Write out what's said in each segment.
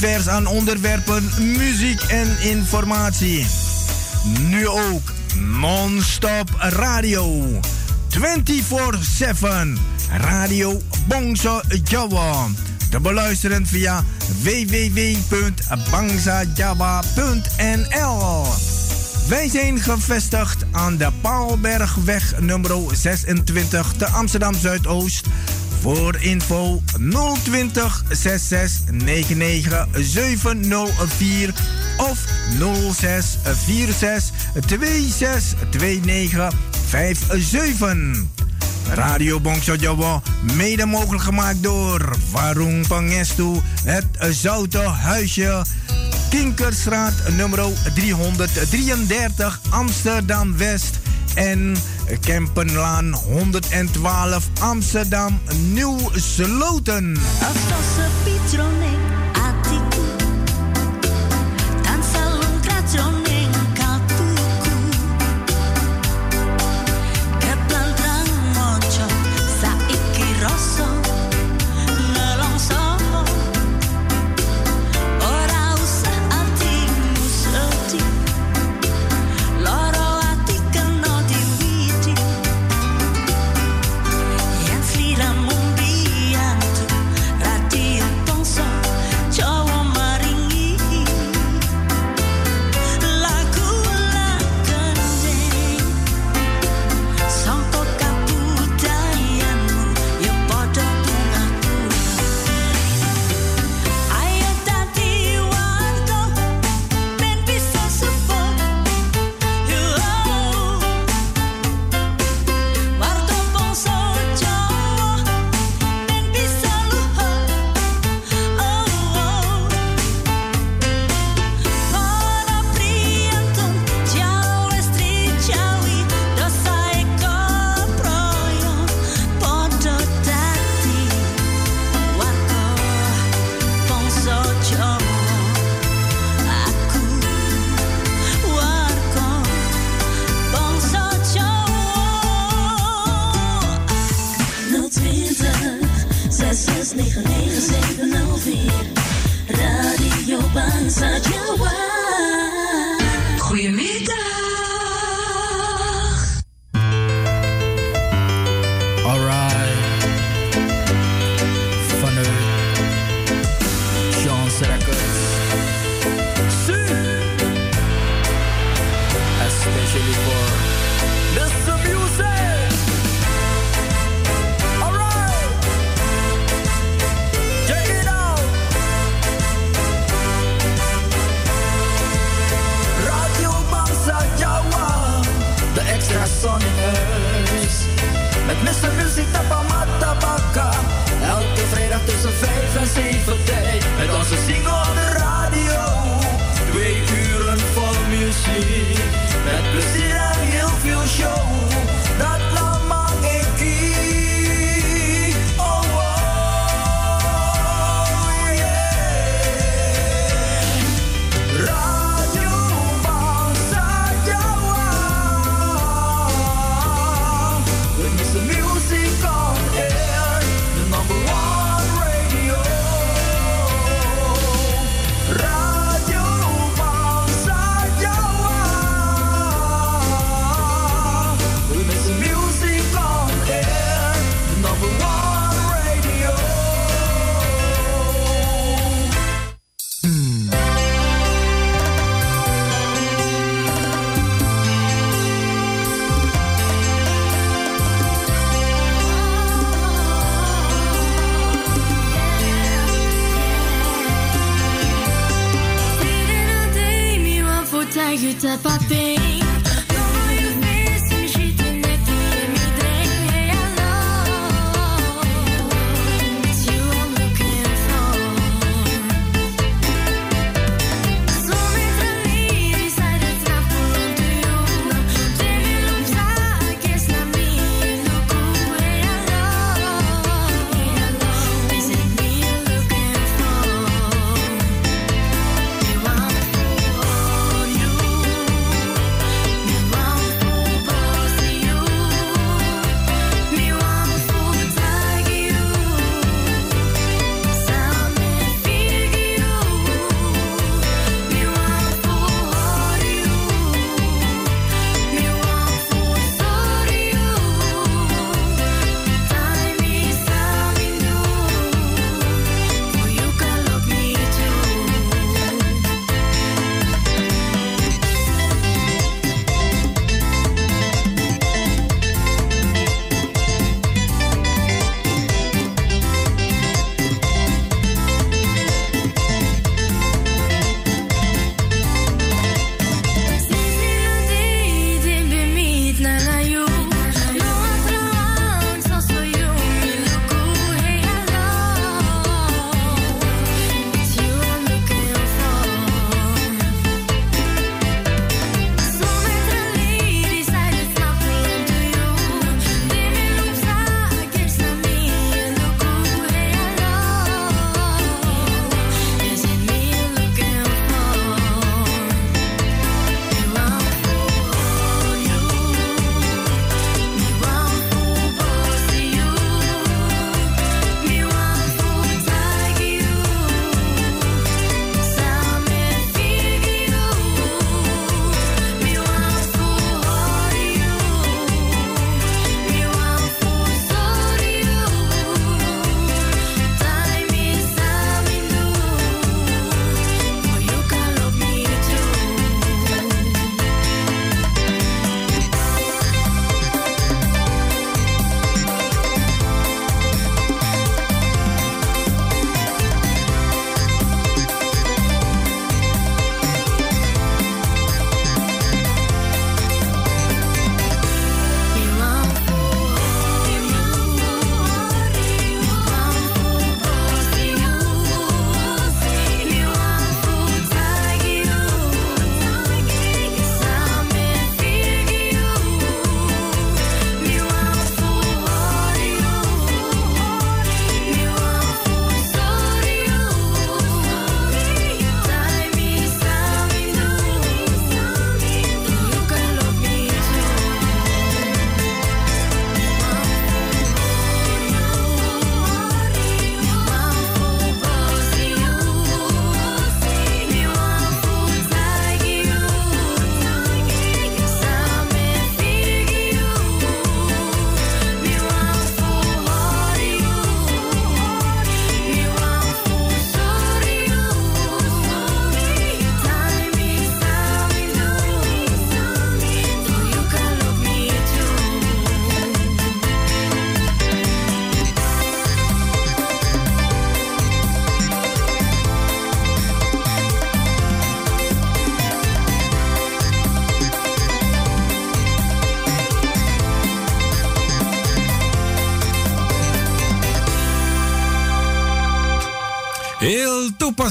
divers aan onderwerpen, muziek en informatie. Nu ook non-stop radio. 24-7 Radio Bongso Java. Te beluisteren via www.bangsajawa.nl Wij zijn gevestigd aan de Paalbergweg nummer 26 te Amsterdam Zuidoost. Voor info 020 66 99 704 of 06 46 26 29 57. Radio Bongso Jawa, mede mogelijk gemaakt door Warung Pangestu, het Zoute Huisje, Kinkerstraat nummer 333 Amsterdam West en Kempenlaan 112 Amsterdam Nieuw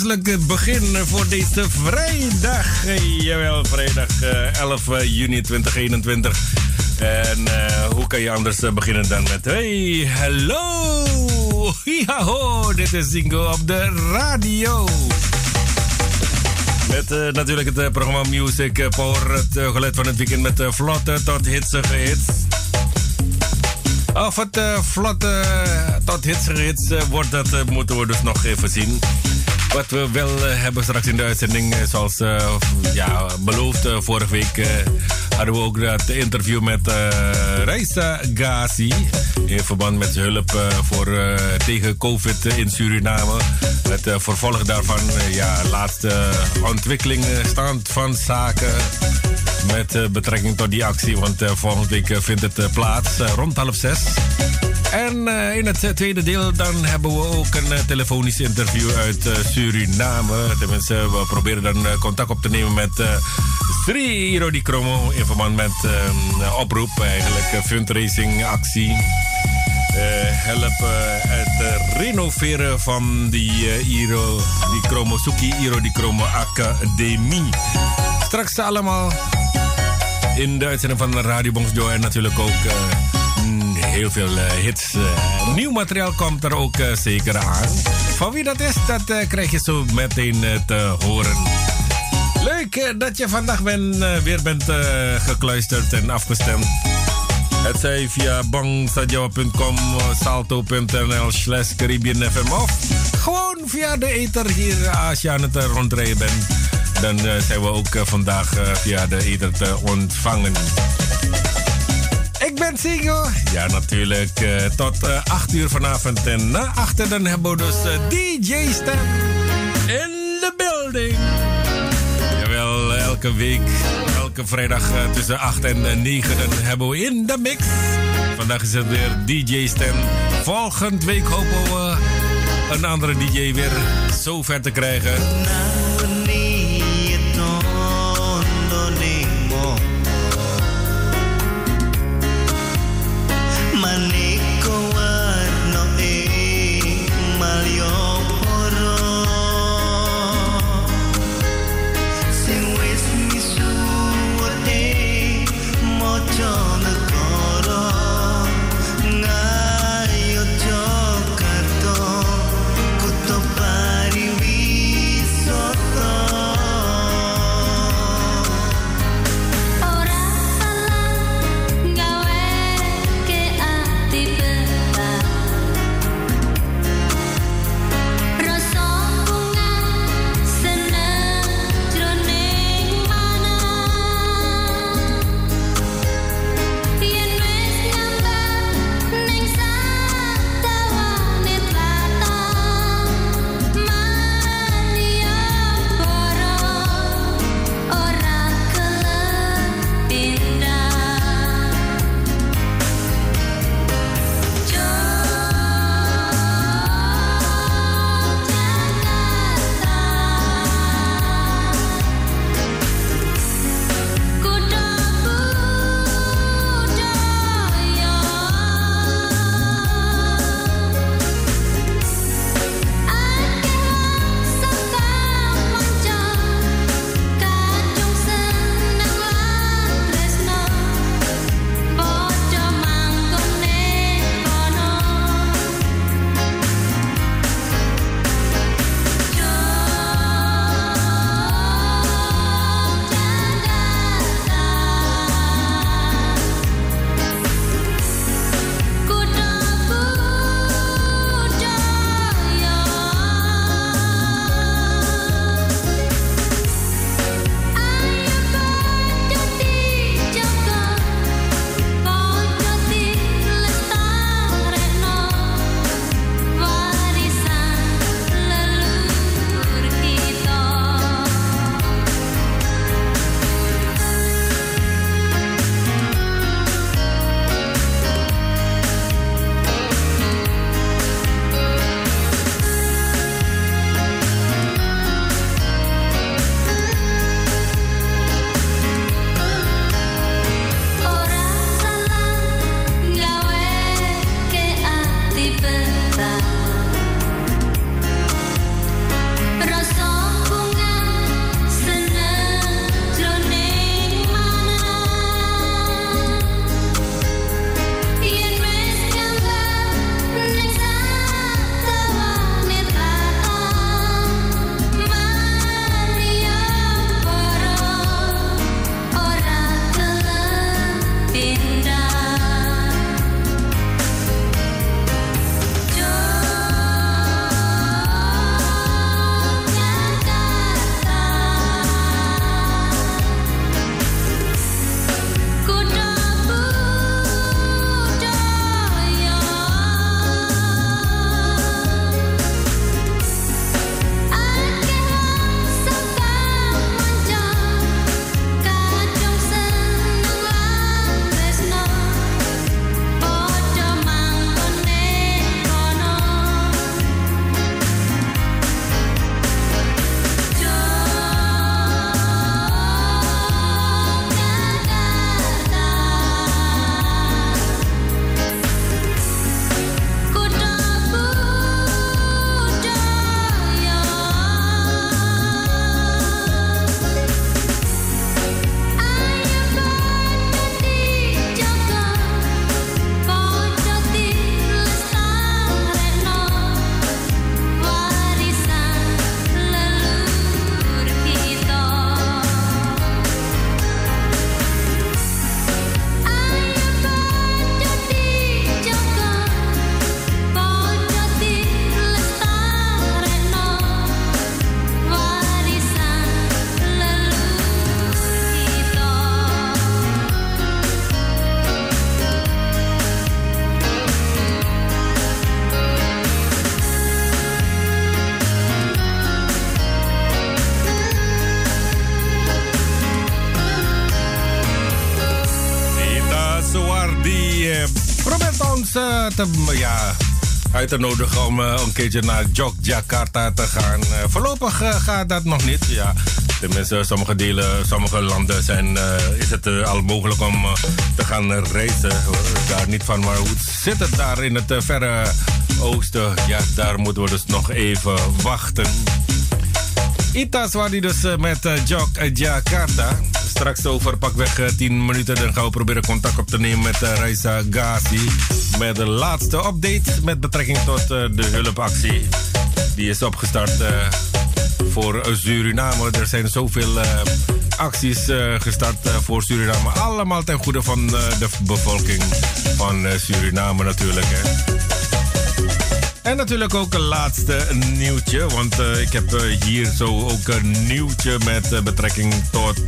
Toepasselijk begin voor deze vrijdag. Jawel, vrijdag 11 eh, juni 2021. En uh, hoe kan je anders beginnen dan met... Hey, hallo! Yaho, dit is Zingo op de radio. Met uh, natuurlijk het programma Music Power. Het geluid van het weekend met vlotte tot hitsige hits. Of het uh, vlotte tot hitsige hits wordt, dat moeten we dus nog even zien. Wat we wel hebben straks in de uitzending, zoals ja, beloofd vorige week, hadden we ook dat interview met uh, Reisa Ghazi. In verband met hulp voor, tegen COVID in Suriname. Het vervolg daarvan, ja, laatste ontwikkelingen, stand van zaken. Met betrekking tot die actie, want volgende week vindt het plaats rond half zes. En uh, in het tweede deel dan hebben we ook een uh, telefonisch interview uit uh, Suriname. Tenminste, we proberen dan contact op te nemen met Sri Irodi Kromo in verband met oproep, eigenlijk fundraising actie. helpen het renoveren van die Iro die Kromo Suki Iro di Kromo Academie. Straks allemaal in de uitzending van Radio Joy en natuurlijk ook heel veel uh, hits. Uh, nieuw materiaal komt er ook uh, zeker aan. Van wie dat is, dat krijg je zo meteen te horen. Leuk dat je vandaag weer bent gekluisterd en afgestemd. Het zij via bangsadjawa.com, salto.nl slash Caribbean FM of gewoon via de ether hier als je aan het rondrijden bent. Dan zijn we ook vandaag via de ether te ontvangen. Ik ben Singo. Ja, natuurlijk. Uh, tot uh, eh, 8 uur vanavond. En na 8 dan hebben we dus eh, DJ Stem in the building. Jawel, elke week, elke vrijdag tussen 8 en 9 dan hebben we in de mix. Vandaag is het weer DJ Stem. Volgende week hopen we een andere DJ weer zo ver te krijgen. Ja, uit te nodigen om een keertje naar Jakarta te gaan. voorlopig gaat dat nog niet. Ja, tenminste, sommige delen, sommige landen zijn, is het al mogelijk om te gaan reizen. Daar niet van, maar hoe zit het daar in het verre oosten? Ja, daar moeten we dus nog even wachten. Itas waar die dus met Jakarta. Straks over pakweg 10 minuten dan gaan we proberen contact op te nemen met Raisa Ghazi. Met de laatste update met betrekking tot de hulpactie. Die is opgestart voor Suriname. Er zijn zoveel acties gestart voor Suriname. Allemaal ten goede van de bevolking van Suriname natuurlijk. En natuurlijk ook een laatste nieuwtje. Want uh, ik heb uh, hier zo ook een nieuwtje met uh, betrekking tot.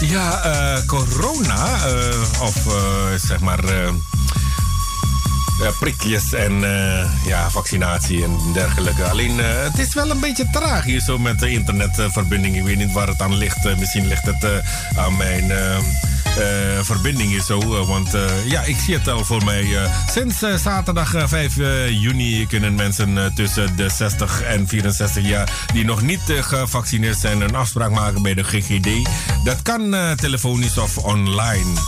ja, corona. of zeg maar. prikjes en ja, vaccinatie en dergelijke. Alleen het is wel een beetje traag hier zo met de internetverbinding. Ik weet niet waar het aan ligt. misschien ligt het aan mijn verbinding is zo. Uh, want uh, ja, ik zie het al voor mij. sinds zaterdag 5 juni kunnen mensen tussen de 60 en 64 jaar die nog niet gevaccineerd zijn een afspraak maken bij de GGD. Dat kan telefonisch of online.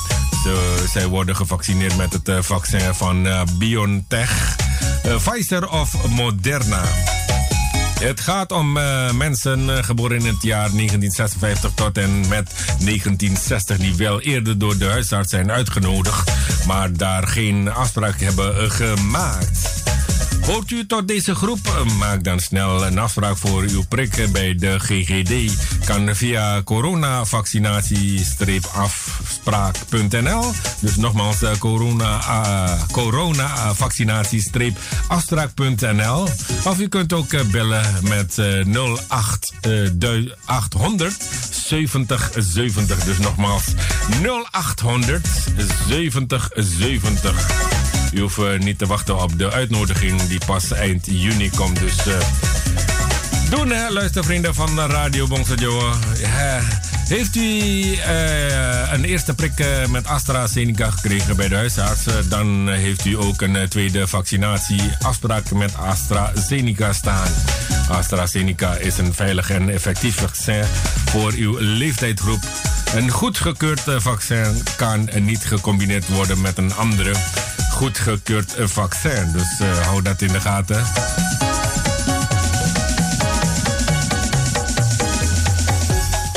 Zij worden gevaccineerd met het vaccin van BioNTech, Pfizer of Moderna. Het gaat om uh, mensen uh, geboren in het jaar 1956 tot en met 1960 die wel eerder door de huisarts zijn uitgenodigd, maar daar geen afspraak hebben gemaakt. Hoort u tot deze groep? Maak dan snel een afspraak voor uw prik bij de GGD. Kan via coronavaccinatie-afspraak.nl. Dus nogmaals, corona, uh, coronavaccinatie-afspraak.nl. Of u kunt ook bellen met 08 800 70 70. Dus nogmaals, 0800 70 70. U hoeft uh, niet te wachten op de uitnodiging die pas eind juni komt. Dus uh, doen hè, luistervrienden van Radio Bongsajo. heeft u een eerste prik met AstraZeneca gekregen bij de huisarts? dan heeft u ook een tweede vaccinatieafspraak met AstraZeneca staan. AstraZeneca is een veilig en effectief vaccin voor uw leeftijdsgroep. Een goedgekeurd vaccin kan niet gecombineerd worden met een andere goedgekeurd vaccin. Dus uh, hou dat in de gaten.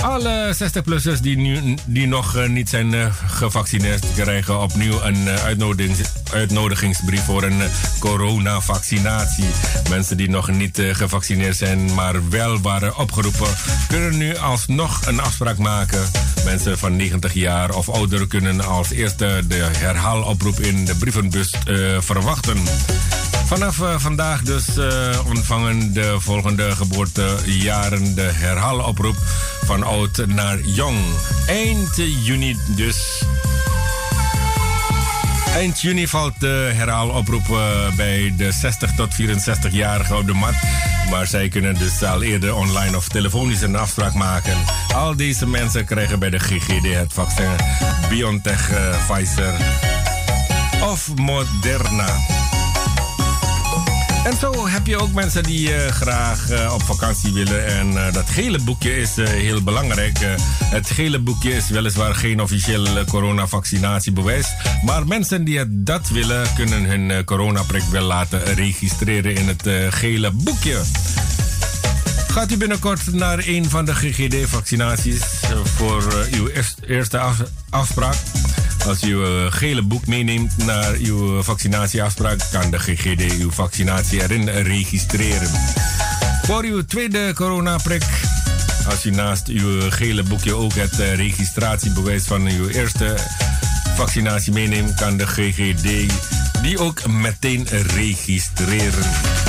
Alle 60-plussers die, die nog uh, niet zijn uh, gevaccineerd krijgen opnieuw een uitnodigings, uitnodigingsbrief voor een coronavaccinatie. Mensen die nog niet gevaccineerd zijn, maar wel waren opgeroepen, kunnen nu alsnog een afspraak maken Mensen van 90 jaar of ouder kunnen als eerste de herhaaloproep in de brievenbus uh, verwachten. Vanaf uh, vandaag dus uh, ontvangen de volgende geboortejaren de herhaaloproep van oud naar jong. Eind juni dus. Eind juni valt de herhaaloproep bij de 60 tot 64-jarigen op de mat. Maar zij kunnen dus al eerder online of telefonisch een afspraak maken. Al deze mensen krijgen bij de GGD het vaccin BioNTech, Pfizer of Moderna. En zo heb je ook mensen die uh, graag uh, op vakantie willen. En uh, dat gele boekje is heel belangrijk. het gele boekje is weliswaar geen officieel coronavaccinatiebewijs. Maar mensen die dat willen, kunnen hun coronaprik wel laten registreren in het gele boekje. Gaat u binnenkort naar een van de GGD-vaccinaties voor uw eerste afspraak? Als u uw gele boek meeneemt naar uw vaccinatieafspraak, kan de GGD uw vaccinatie erin registreren. Voor uw tweede coronaprik, als u naast uw gele boekje ook het eh, registratiebewijs van uw eerste vaccinatie meeneemt, kan de GGD die ook meteen registreren.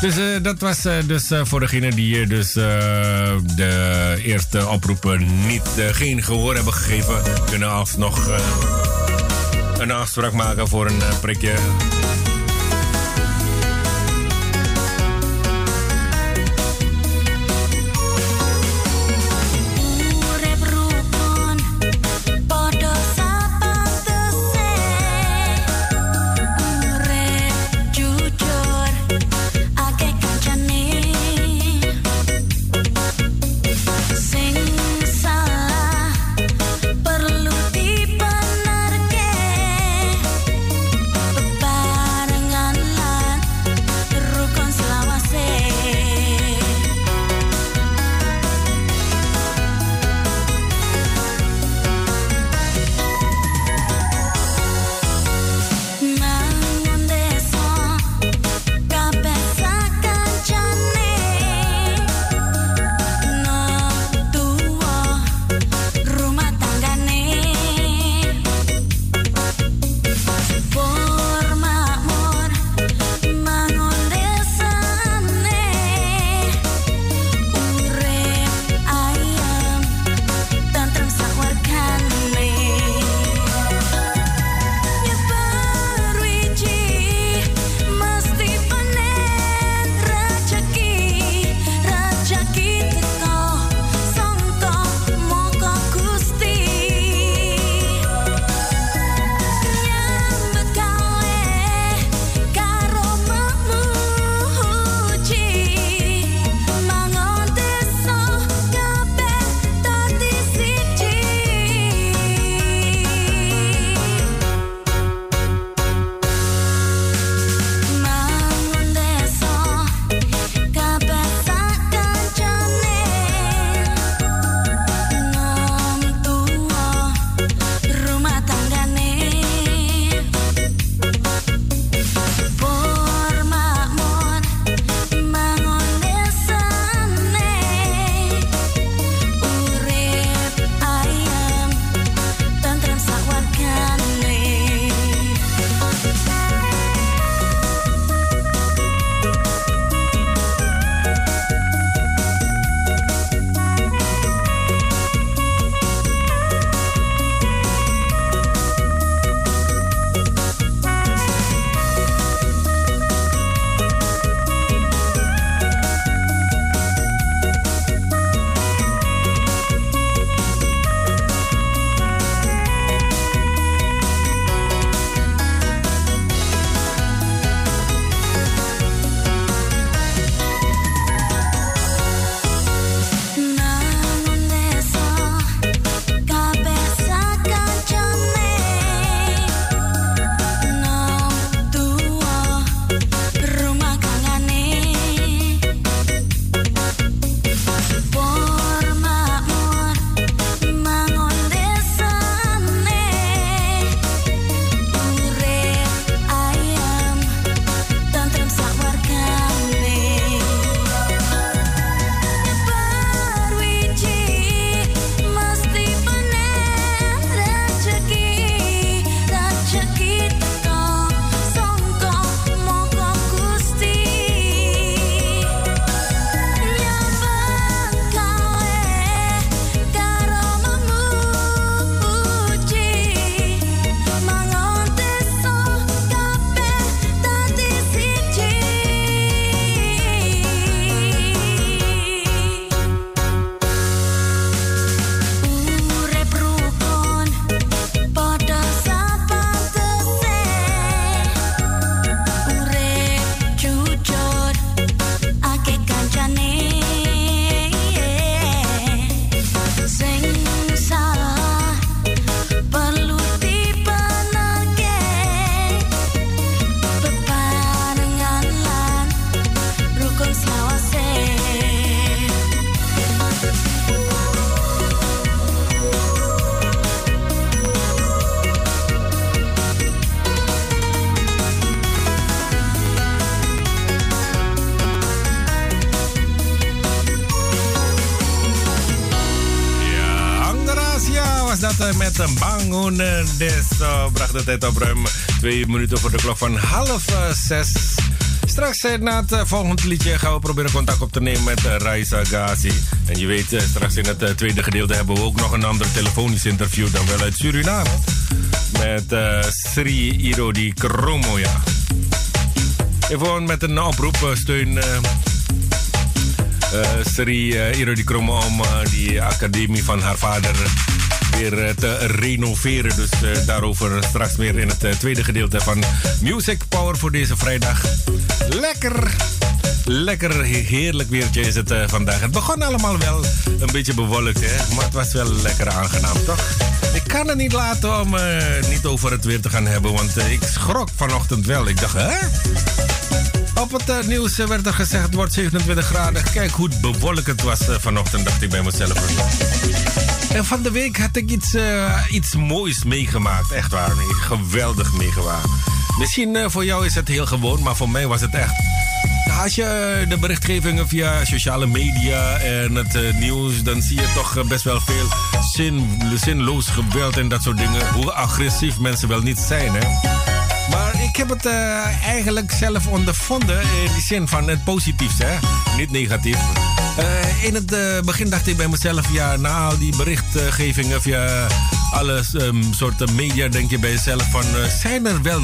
Dus uh, dat was uh, dus uh, voor degenen die dus de eerste oproepen niet, geen gehoor hebben gegeven, kunnen alsnog een afspraak maken voor een prikje. Met een bangun des. bracht de tijd op ruim twee minuten voor de klok van half zes. Straks na het volgende liedje gaan we proberen contact op te nemen met Raisa Gazi. En je weet, straks in het tweede gedeelte hebben we ook nog een ander telefonisch interview dan wel uit Suriname. Met Sri Irodi Kromo, ja. Even met een oproep, steun uh, Sri uh, Iro Kromo om uh, die academie van haar vader weer te renoveren. Dus daarover straks meer in het tweede gedeelte van Music Power voor deze vrijdag. Lekker! Lekker heerlijk weertje is het vandaag. Het begon allemaal wel een beetje bewolkt, hè? maar het was wel lekker aangenaam, toch? Ik kan het niet laten om niet over het weer te gaan hebben, want ik schrok vanochtend wel. Ik dacht, hè? Op het nieuws werd er gezegd het wordt 27 graden. Kijk hoe bewolkt het was vanochtend, dacht ik bij mezelf. En van de week had ik iets, uh, iets moois meegemaakt. Echt waar, geweldig meegemaakt. Misschien voor jou is het heel gewoon, maar voor mij was het echt... Als je de berichtgevingen via sociale media en het nieuws... dan zie je toch best wel veel zin, zinloos geweld en dat soort dingen. Hoe agressief mensen wel niet zijn, hè ik heb het eigenlijk zelf ondervonden in die zin van het positiefste, hè? niet negatief. Uh, in het uh, begin dacht ik bij mezelf, ja, na al die berichtgevingen via alle um, soorten media, denk je bij jezelf van, zijn er wel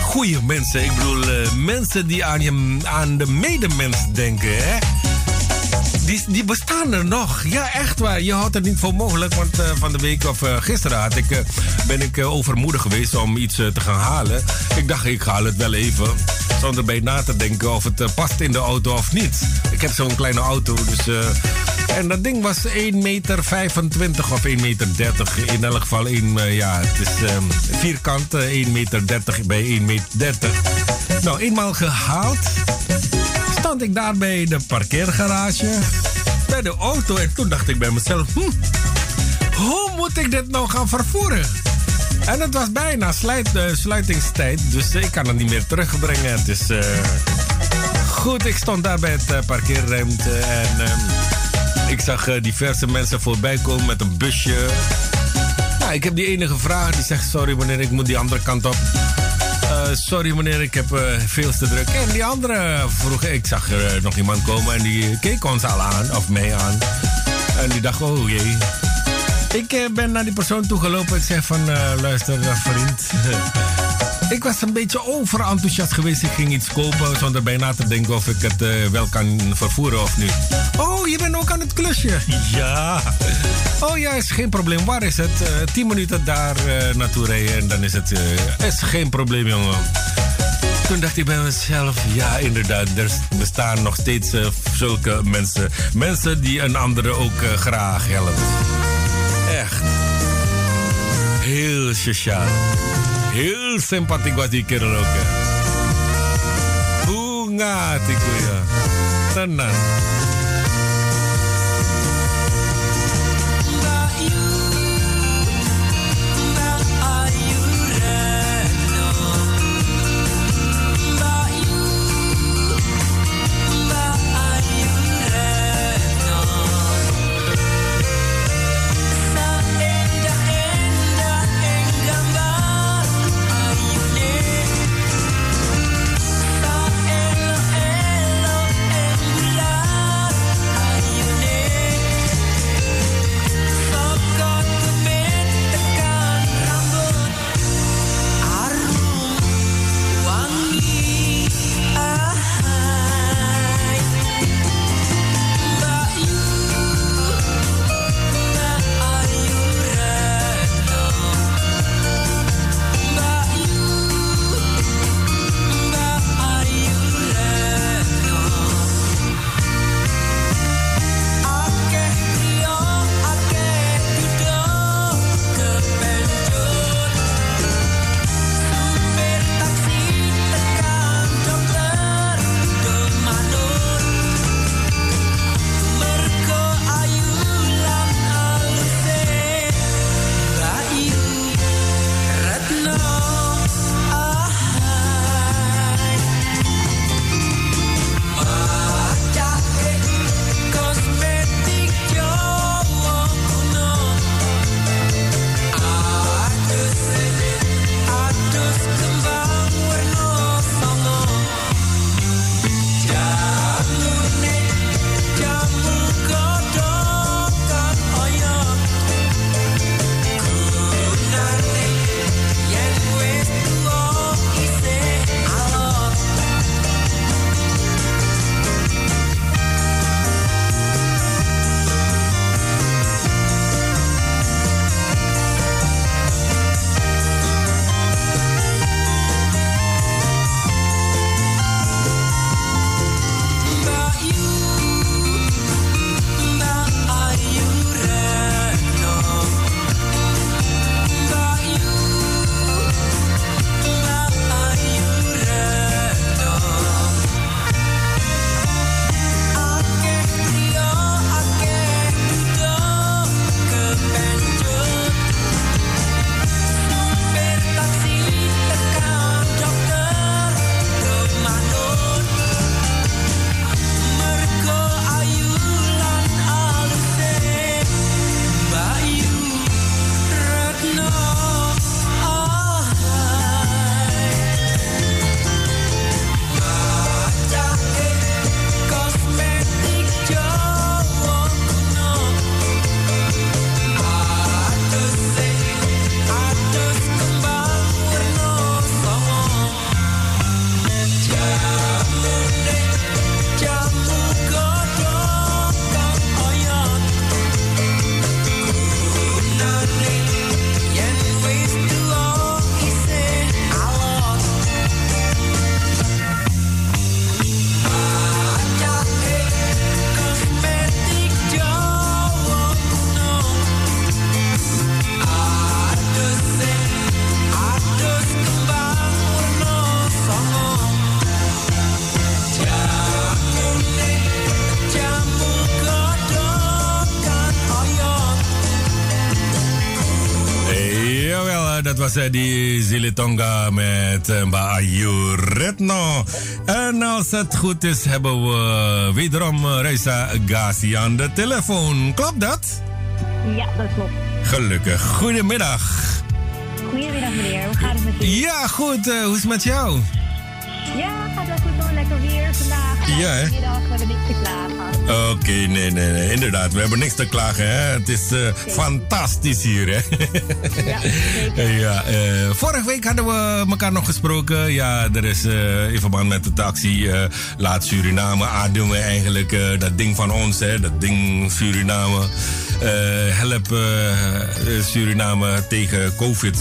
goede mensen? Ik bedoel, mensen die aan, je, aan de medemens denken, hè? Die, die bestaan er nog. Ja, echt waar. Je houdt het niet voor mogelijk. Want uh, van de week of uh, gisteren had ik, uh, ben ik overmoedig geweest om iets te gaan halen. Ik dacht, ik haal het wel even. Zonder bij na te denken of het past in de auto of niet. Ik heb zo'n kleine auto, dus... en dat ding was 1,25 meter of 1,30 meter. In elk geval, 1, ja, het is um, vierkant, 1,30 meter bij 1,30 meter. Nou, eenmaal gehaald ik daar bij de parkeergarage, bij de auto. En toen dacht ik bij mezelf, hm, hoe moet ik dit nou gaan vervoeren? En het was bijna sluit, uh, sluitingstijd, dus ik kan het niet meer terugbrengen. Het is uh, goed, ik stond daar bij het uh, parkeerruimte en ehm, ik zag diverse mensen voorbij komen met een busje. Nou, ik heb die enige vraag, die zegt sorry wanneer ik moet die andere kant op. Eh, sorry meneer, ik heb uh, veel te druk. En die andere vroeg, ik zag er uh, nog iemand komen en die keek ons al aan, of mij aan. En die dacht, oh jee. Ik ben naar die persoon toegelopen. Ik zei van, luister vriend. ik was een beetje overenthousiast geweest. Ik ging iets kopen zonder bij na te denken of ik het wel kan vervoeren of niet. Oh, je bent ook aan het klusje. Ja. Oh ja, is geen probleem. Waar is het? Uh, tien minuten daar uh, naartoe rijden en dan is het is geen probleem, jongen. Toen dacht ik bij mezelf, ja inderdaad, er bestaan nog steeds zulke mensen. Mensen die een andere ook graag helpen. Echt. Heel sociaal. Heel sympathiek was die kerel ook. Hoe gaat die Zilitonga met uh, Ayu Retno. En als het goed is, hebben we wederom Reisa Gazi aan de telefoon. Klopt dat? Ja, dat klopt. Gelukkig. Goedemiddag. Goedemiddag meneer, hoe gaat het met u? Ja, goed. hoe is het met jou? Ja, vandaag. Ja, hè? We hebben niks te klagen. Oké, nee, nee, nee. Inderdaad, we hebben niks te klagen, hè. Het is uh, fantastisch hier, hè. ja, zeker. ja uh, vorige week hadden we elkaar nog gesproken. Ja, er is uh, in verband met de taxi Laat Suriname ademen eigenlijk. dat ding van ons, hè. Dat ding Suriname. help Suriname tegen COVID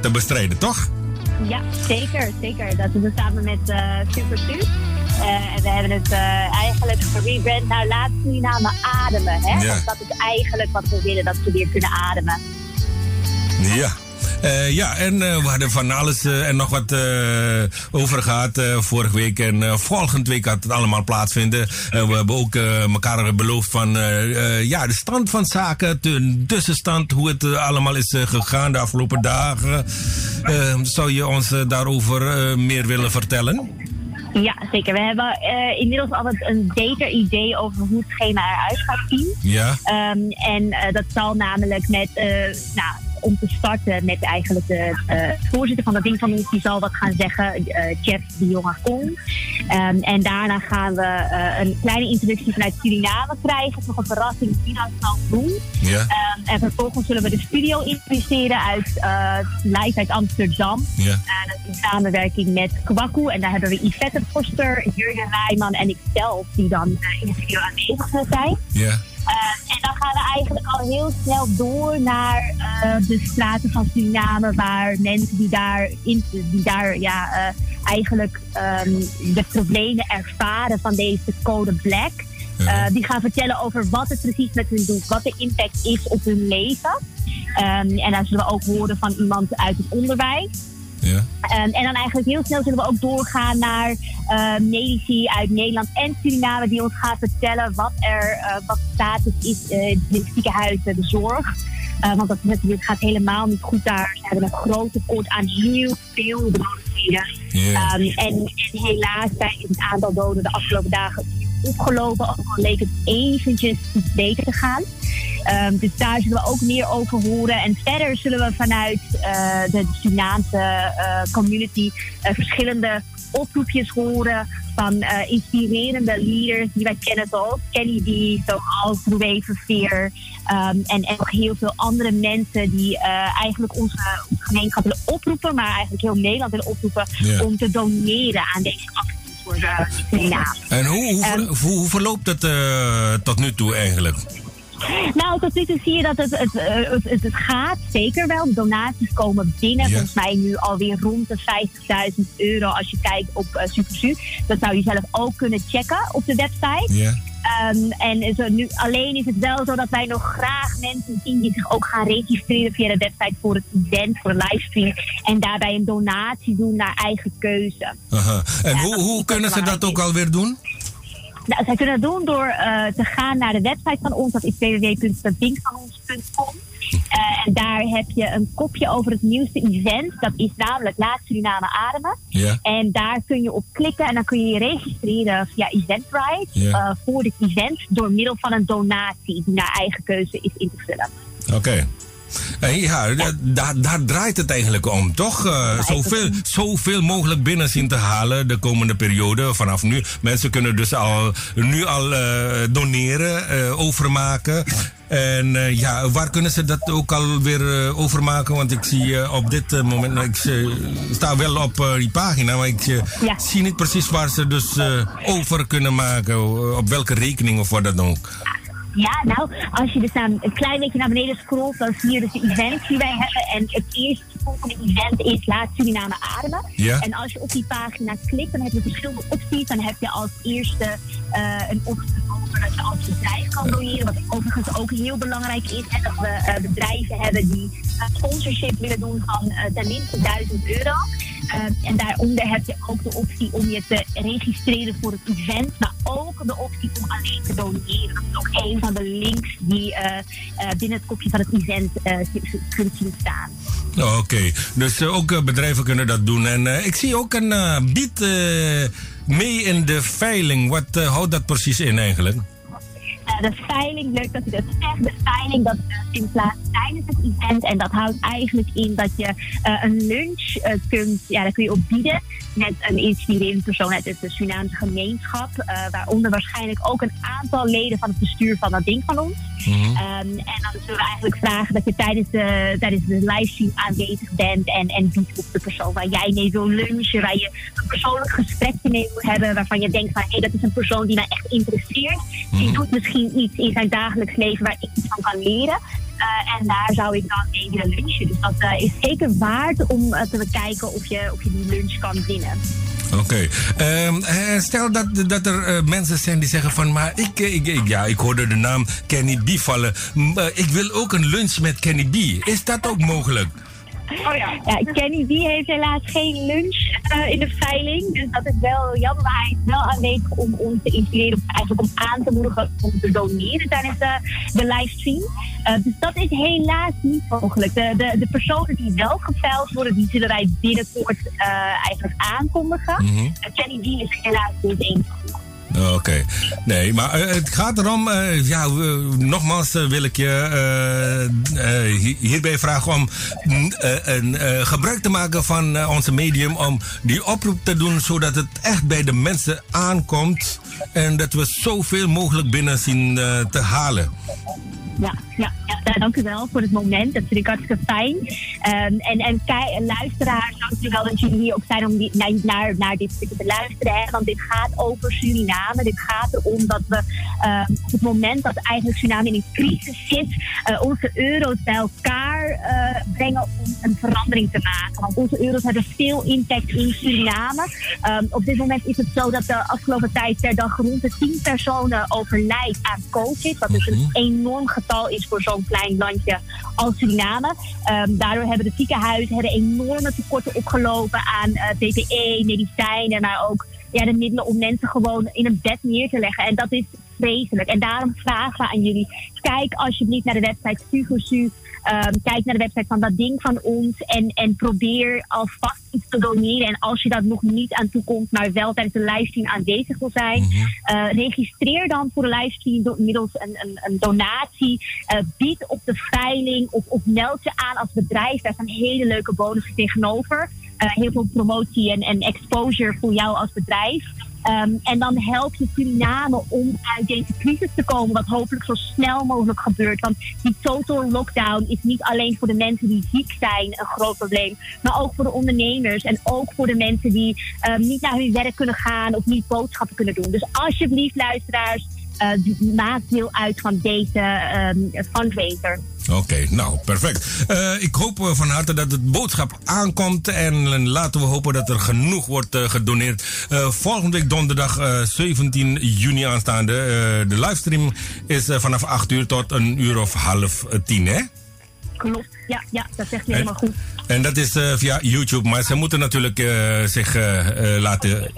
te bestrijden, toch? Ja, zeker, zeker. Dat doen we samen met uh, Super uh, en we hebben het uh, eigenlijk gerebrand naar Laat Suriname ademen. Hè? Want dat is eigenlijk wat we willen, dat ze weer kunnen ademen. Ja. Uh, ja, en uh, we hadden van alles uh, en nog wat over gehad vorige week. En volgende week gaat het allemaal plaatsvinden. we hebben ook elkaar beloofd van ja, de stand van zaken, de tussenstand, hoe het allemaal is gegaan de afgelopen dagen. zou je ons daarover meer willen vertellen? Ja, zeker. We hebben uh, inmiddels altijd een beter idee over hoe het schema eruit gaat zien. Ja. Um, en uh, dat zal namelijk met, uh, nou, om te starten met eigenlijk de uh, voorzitter van dat ding van ons, die zal wat gaan zeggen, uh, Jeff de Jonge Kong. Um, en daarna gaan we uh, een kleine introductie vanuit Suriname krijgen, nog een verrassing die dat zal doen. Ja. Um, en vervolgens zullen we de studio introduceren uit live uit Amsterdam. Ja. dat is in samenwerking met Kwaku. En daar hebben we Yvette Foster, Jurgen Rijman en ikzelf die dan in de studio aanwezig zijn. Ja. Uh, en dan gaan we eigenlijk al heel snel door naar uh, de straten van Suriname, waar mensen die daar, in, die daar ja, uh, eigenlijk um, de problemen ervaren van deze code black. Ja. die gaan vertellen over wat het precies met hun doet, wat de impact is op hun leven. Um, en daar zullen we ook horen van iemand uit het onderwijs. Ja. Um, en dan eigenlijk heel snel zullen we ook doorgaan naar uh, medici uit Nederland en Suriname die ons gaan vertellen wat er uh, wat status is uh, in het ziekenhuizen, de zorg. want dat natuurlijk gaat helemaal niet goed daar. Ze hebben een groot tekort aan heel veel. Yeah. Um, en, en helaas is het aantal doden de afgelopen dagen opgelopen. Ook al leek het eventjes iets beter te gaan. Um, dus daar zullen we ook meer over horen. En verder zullen we vanuit uh, de Surinaamse uh, community uh, verschillende oproepjes horen van inspirerende leaders die wij kennen zoals Kelly D, zoals Roué Verveer um, en, en nog heel veel andere mensen die eigenlijk onze, onze gemeenschap willen oproepen, maar eigenlijk heel Nederland willen oproepen yeah. om te doneren aan deze actie voor Suriname. En hoe, hoe, Um, hoe, hoe verloopt het tot nu toe eigenlijk? Nou, tot nu toe zie je dat het, het, het, het, gaat zeker wel. De donaties komen binnen. Volgens mij nu alweer rond de 50.000 euro als je kijkt op uh, SuperSu. Dat zou je zelf ook kunnen checken op de website. Ja. Um, en zo nu, alleen is het wel zo dat wij nog graag mensen zien die zich ook gaan registreren via de website voor het event, voor de livestream. En daarbij een donatie doen naar eigen keuze. Aha. En Ja, hoe, hoe kunnen ze dat ook alweer doen? Nou, zij kunnen dat doen door uh, te gaan naar de website van ons. Dat is www.devinkvanons.com. Uh, en daar heb je een kopje over het nieuwste event. Dat is namelijk Laat Suriname Ademen. En daar kun je op klikken en dan kun je je registreren via Eventbrite uh, voor dit event door middel van een donatie die naar eigen keuze is in te vullen. Oké. En ja, da- daar, daar draait het eigenlijk om, toch? Uh, zoveel, zoveel mogelijk binnen zien te halen de komende periode vanaf nu. Mensen kunnen dus al, nu al uh, doneren, uh, overmaken. En uh, ja, waar kunnen ze dat ook alweer uh, overmaken? Want ik zie uh, op dit moment, nou, ik sta wel op die pagina, maar ik Ja. zie niet precies waar ze dus over kunnen maken. Op welke rekening of wat dan ook. Ja, nou, als je dus een klein beetje naar beneden scrolt, dan zie je dus de events die wij hebben. En het eerste volgende event is Laat Suriname Ademen. Ja. En als je op die pagina klikt, dan heb je verschillende opties. Dan heb je als eerste uh, een optie over dat je als bedrijf kan doneren. Wat overigens ook heel belangrijk is. Hè, dat we uh, bedrijven hebben die uh, sponsorship willen doen van uh, ten minste 1000 euro. En daaronder heb je ook de optie om je te registreren voor het event, maar ook de optie om alleen te doneren. Dat is ook een van de links die binnen het kopje van het event kunt zien staan. Oké, dus ook bedrijven kunnen dat doen. En ik zie ook een bied mee in de veiling. Wat houdt dat precies in eigenlijk? De veiling, leuk dat u dat zegt. De veiling dat vindt plaats tijdens het event. En dat houdt eigenlijk in dat je uh, een lunch uh, kunt, ja, daar kun je op bieden. Met een inspirerende persoon uit de Surinaamse gemeenschap. Waaronder waarschijnlijk ook een aantal leden van het bestuur van dat ding van ons. -hmm. um, en dan zullen we eigenlijk vragen dat je tijdens de, tijdens de livestream aanwezig bent. En, en biedt op de persoon waar jij mee wil lunchen. Waar je een persoonlijk gesprekje mee wil hebben. Waarvan je denkt van hé, hey, dat is een persoon die mij echt interesseert. Die doet misschien iets in zijn dagelijks leven waar ik iets van kan leren. Uh, en daar zou ik dan mee willen lunchen. Dus dat uh, is zeker waard om uh, te bekijken of je, of je die lunch kan winnen. Oké. Um, stel dat, dat er mensen zijn die zeggen van... maar ik, ik, ik, ja, ik hoorde de naam Kenny B vallen. ik wil ook een lunch met Kenny B. Is dat ook mogelijk? Oh ja. ja. Kenny die heeft helaas geen lunch uh, in de veiling. Dus dat is wel jammer. Maar hij is wel aanwezig om ons te inspireren. Eigenlijk om aan te moedigen om te doneren tijdens de, de livestream. Uh, dus dat is helaas niet mogelijk. De, de, de personen die wel geveild worden, die zullen wij binnenkort uh, eigenlijk aankondigen. Mm -hmm. Kenny die is helaas niet één van. Oké. Nee, maar uh, het gaat erom, uh, ja, nogmaals wil ik je hierbij vragen om gebruik te maken van onze medium om die oproep te doen zodat het echt bij de mensen aankomt en dat we zoveel mogelijk binnen zien te halen. Ja, ja, ja, dank u wel voor het moment. Dat vind ik hartstikke fijn. Um, en en luisteraars, dank u wel dat jullie hier ook zijn om die, naar, naar, naar dit te luisteren. Hè? Want dit gaat over Suriname. Dit gaat erom dat we uh, op het moment dat eigenlijk Suriname in een crisis zit, uh, onze euro's bij elkaar uh, brengen om een verandering te maken. Want onze euro's hebben veel impact in Suriname. Um, op dit moment is het zo dat de afgelopen tijd per dag rond de 10 personen overlijdt aan COVID. Wat dus een mhm. enorm getal is voor zo'n klein landje als Suriname. Um, daardoor hebben de ziekenhuizen hebben enorme tekorten opgelopen aan uh, eh, PPE, medicijnen, maar ook ja, de middelen om mensen gewoon in een bed neer te leggen. En dat is vreselijk. En daarom vragen we aan jullie, kijk alsjeblieft naar de website Sugosu. Um, kijk naar de website van dat ding van ons en, en probeer alvast iets te doneren. En als je dat nog niet aan toekomt, maar wel tijdens de livestream aanwezig wil zijn, -hmm. uh, registreer dan voor de livestream middels een, een, een donatie. Uh, bied op de veiling of, of meld je aan als bedrijf. Daar zijn hele leuke bonussen tegenover. Uh, heel veel promotie en, en exposure voor jou als bedrijf. Um, en dan help je Suriname om uit deze crisis te komen, wat hopelijk zo snel mogelijk gebeurt. Want die total lockdown is niet alleen voor de mensen die ziek zijn een groot probleem, maar ook voor de ondernemers en ook voor de mensen die um, niet naar hun werk kunnen gaan of niet boodschappen kunnen doen. Dus alsjeblieft, luisteraars, uh, maak deel uit van deze um, fundraiser. Oké, okay, nou perfect. Uh, ik hoop uh, van harte dat het boodschap aankomt. En laten we hopen dat er genoeg wordt uh, gedoneerd. volgende week donderdag 17 juni aanstaande. de livestream is vanaf 8 uur tot een uur of half tien, hè? Klopt, ja, ja dat zegt je helemaal goed. En dat is via YouTube, maar ze moeten natuurlijk zich laten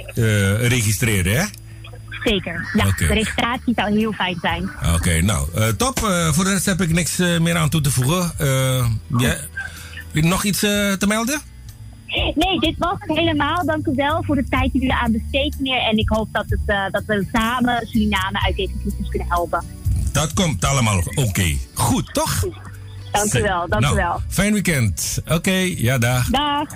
registreren, hè? Zeker. Ja, de registratie zou heel fijn zijn. Oké, nou, uh, top. Uh, voor de rest heb ik niks uh, meer aan toe te voegen. Ja, nog iets te melden? Nee, dit was het helemaal. Dank u wel voor de tijd die u aan besteedt, meneer. En ik hoop dat, het, dat we samen Suriname uit deze crisis kunnen helpen. Dat komt allemaal oké. Goed, toch? Dank u wel, dank nou, u wel. Fijn weekend. Oké, ja, dag. Dag.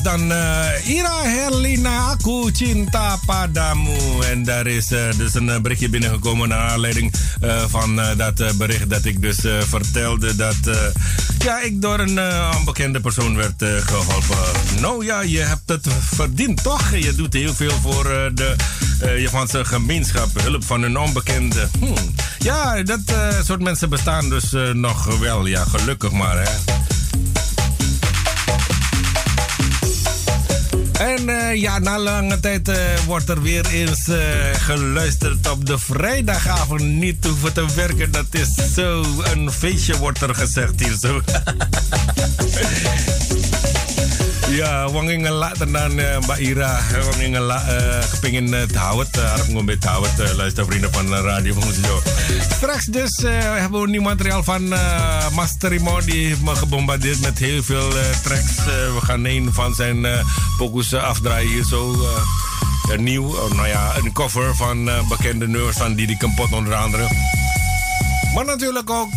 Dan eh, Ira Herlina, Aku Cinta Padamu. En daar is eh, dus een eh, berichtje binnengekomen naar aanleiding van dat bericht dat ik dus vertelde dat ja, ik door een onbekende persoon werd eh, geholpen. Nou ja, je hebt het verdiend toch? Je doet heel veel voor de Japanse gemeenschap. Hulp van een onbekende. Hmm. Ja, dat soort mensen bestaan dus nog wel. Ja, gelukkig maar hè. En eh, ja, na lange tijd eh, wordt er weer eens eh, geluisterd op de vrijdagavond. Niet hoeven te werken, dat is zo een feestje, wordt er gezegd hier zo. Ja, wanging laten dan uh, Mbak Ira. Wanging la, uh, kepingin uh, tawet, uh, harap ngombe tawet, uh, vrienden van Radio Bongso. Straks dus hebben we nieuw materiaal van uh, Master Imo. Die gebombardeerd met heel veel tracks. We gaan een van zijn uh, uh, afdraaien zo. Een nieuw, uh, nou ja, een cover van bekende nummers van Didi Kempot onder andere. Maar natuurlijk ook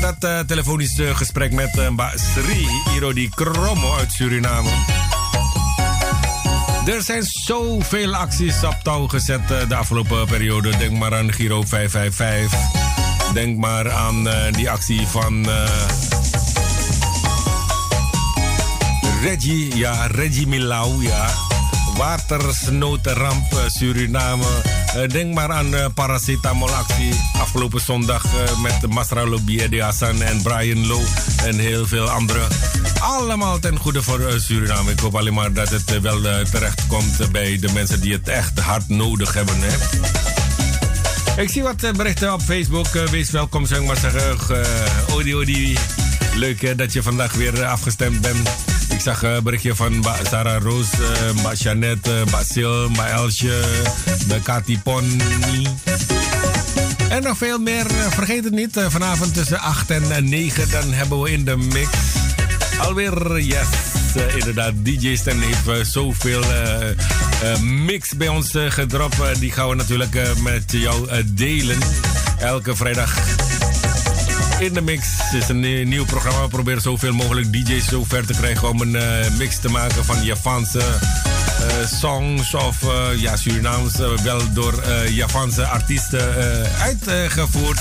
dat uh, telefonisch uh, gesprek met uh, Mbak Sri Irodi Kromo uit Suriname. Er zijn zoveel acties op touw gezet de afgelopen periode. Denk maar aan Giro 555. Denk maar aan die actie van Reggie, ja, Reggie Milau, ja. Watersnoodramp Suriname. Uh, denk maar aan uh, paracetamolactie afgelopen zondag uh, met Masra Lobby, Hassan en Brian Low en heel veel anderen. Allemaal ten goede voor Suriname. Ik hoop alleen maar dat het wel terecht komt bij de mensen die het echt hard nodig hebben. Hè? Ik zie wat berichten op Facebook. wees welkom, ik maar zeggen. Odi, Odi. Leuk dat je vandaag weer afgestemd bent. Zag een berichtje van Mbak Sarah Roos, uh, Jeannette, uh, Mbak Sil, Mbak Elsje, Kati Ponni. En nog veel meer. Vergeet het niet, vanavond tussen 8 en 9 dan hebben we in de mix. Alweer, yes, inderdaad. DJ Stem heeft zoveel mix bij ons gedropt. die gaan we natuurlijk met jou delen. Elke vrijdag in de mix is een nieuw programma. We proberen zoveel mogelijk DJ's zo ver te krijgen om een uh, mix te maken van Javaanse uh, songs of uh, ja, Surinaams, wel door Javaanse artiesten uitgevoerd.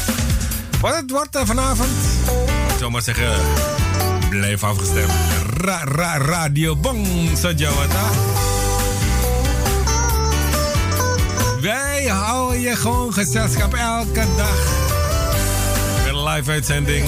Wat het wordt vanavond, ik zou maar zeggen, blijf afgestemd. Ra, ra, radio Bong Sajawata. Wij houden je gewoon gezelschap elke dag live uitzending.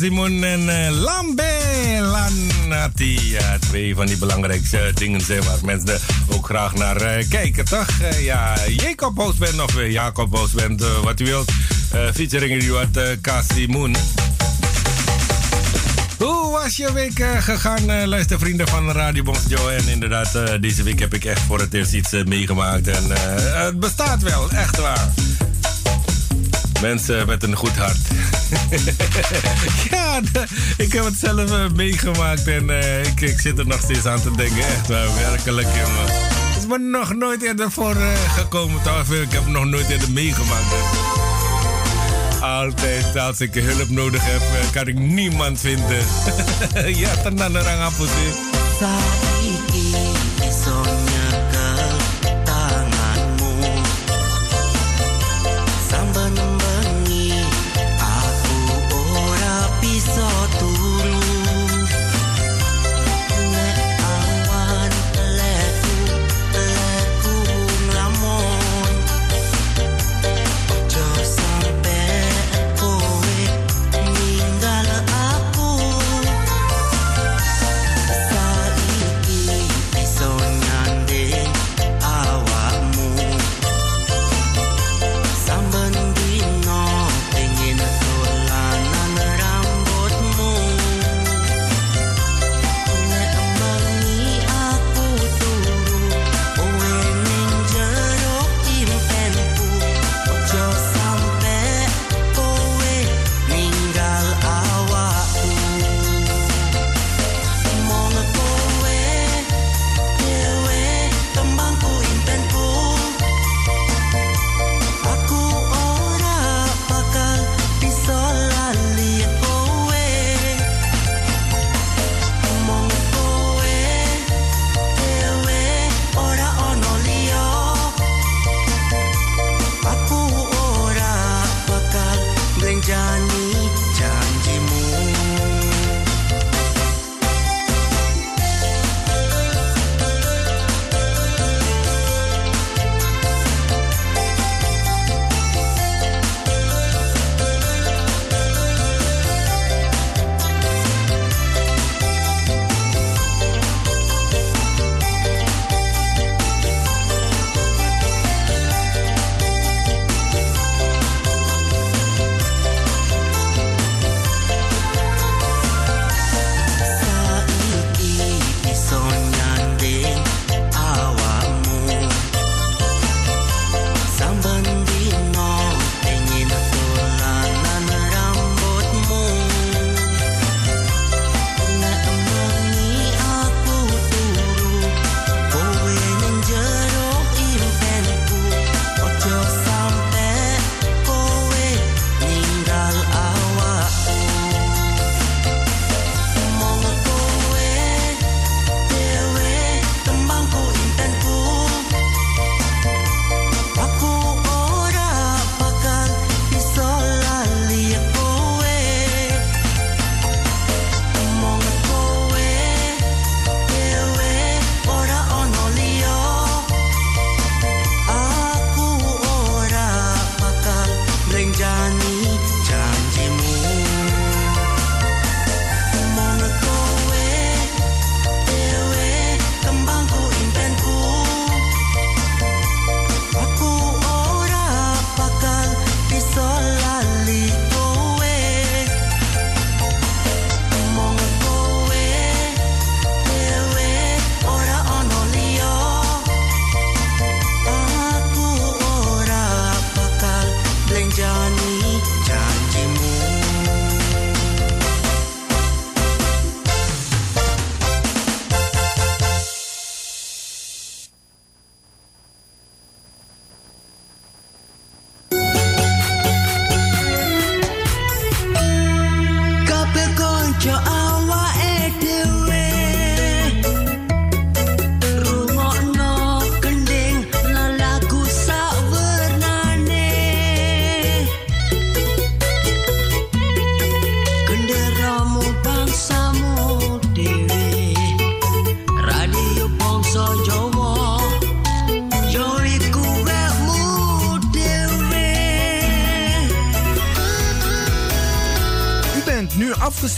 Simon en eh, Lambe Lanati. Ja, twee van die belangrijkste dingen zijn waar mensen ook graag naar eh, kijken, toch? Eh, ja, Jacob Boosband of Jacob Boosband, wat u wilt. Featuring you at uh, Casimoen. Hoe was je week gegaan, uh, luistervrienden van Radio Bons Joe? En inderdaad, deze week heb ik echt voor het eerst iets meegemaakt. En het bestaat wel, echt waar. Mensen met een goed hart. ja, de, ik heb het zelf meegemaakt en ik, ik, zit er nog steeds aan te denken. Echt waar, werkelijk, jongen. Het is me nog nooit eerder voor gekomen. Toch? Ik heb het nog nooit eerder meegemaakt. Dus. Altijd als ik hulp nodig heb, kan ik niemand vinden. ja, tenan orang apa sih?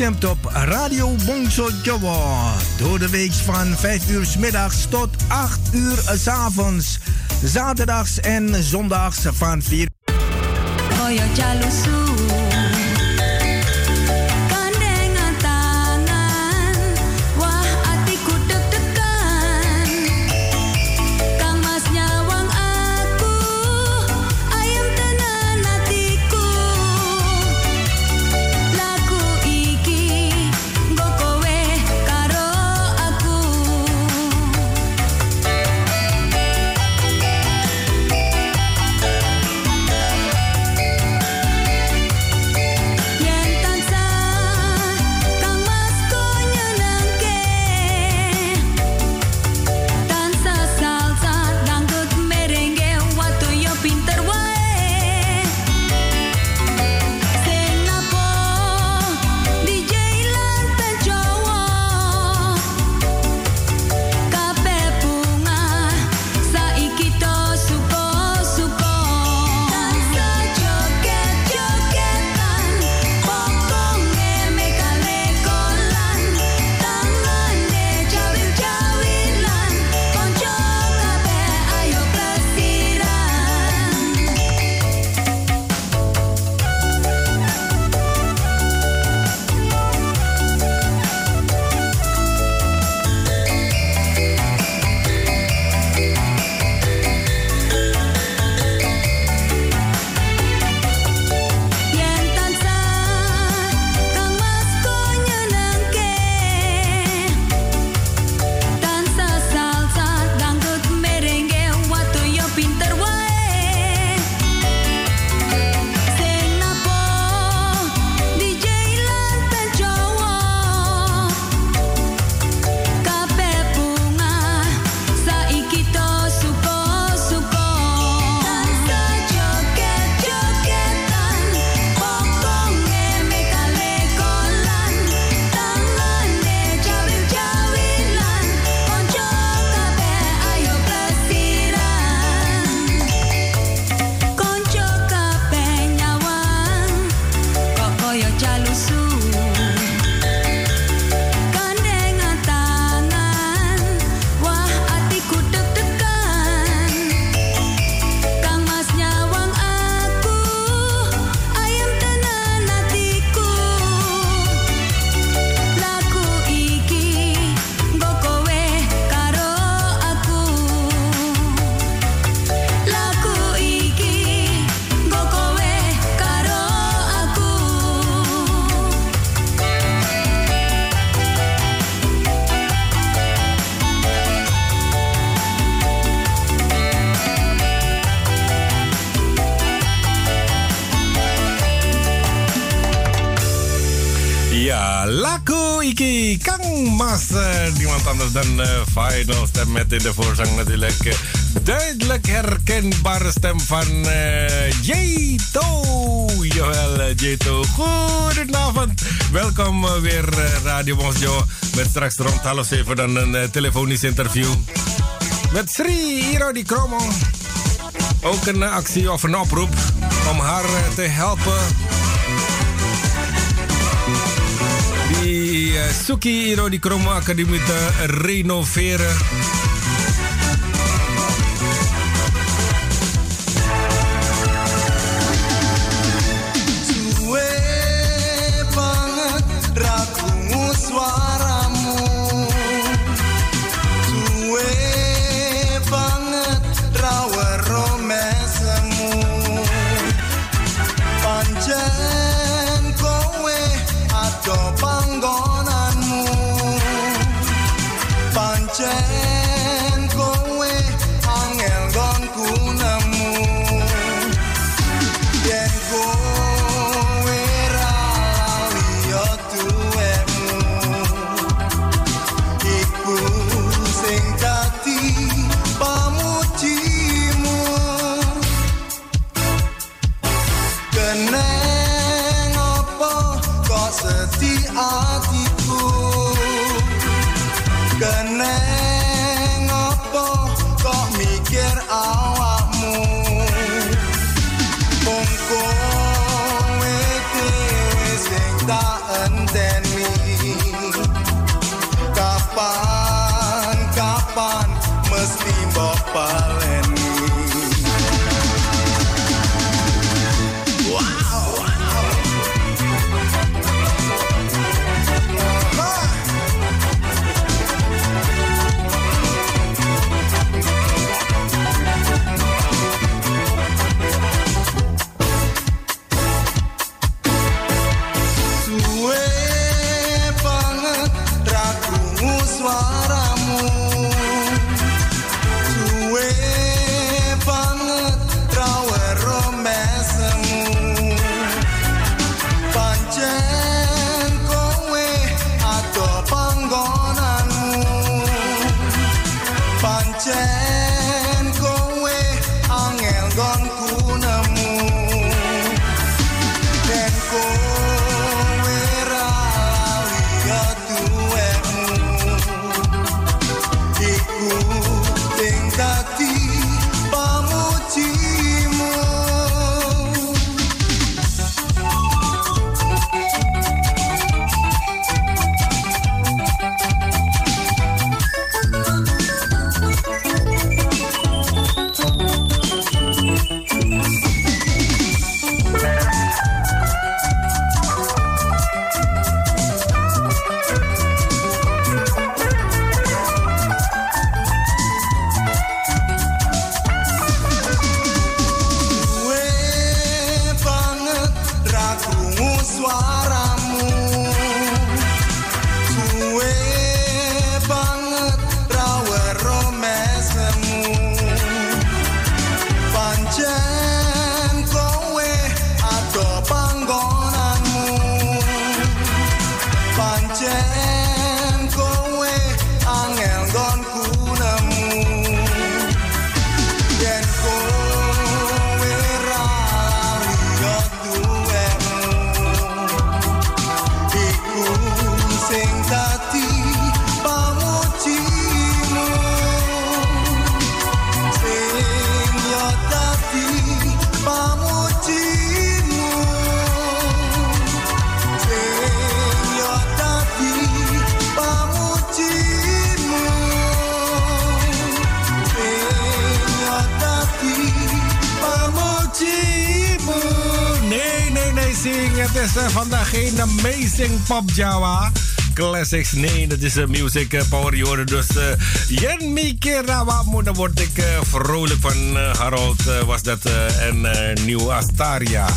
afgestemd op Radio Bongso Jowo. Door de week van 5 uur s middags tot 8 uur s avonds. Zaterdags en zondags van 4 uur. Met in de voorzang natuurlijk duidelijk herkenbare stem van uh, Jeto. Jawel, eh, Jeto. Goedenavond. Welkom eh, weer Radio Bonjour. Met straks rond half zeven dan een telefonisch interview. Met Sri Irodi Kromo. Ook een actie of een oproep om haar te helpen die Suki Hiro Kromo Academie te renoveren. Eh, vandaag geen amazing pop Java. Classics, nee, dat is uh, music uh, power jorden. Dus uh, Jen Mikera, dan word ik uh, vrolijk van Harold, was dat, en Nieuw Astaria.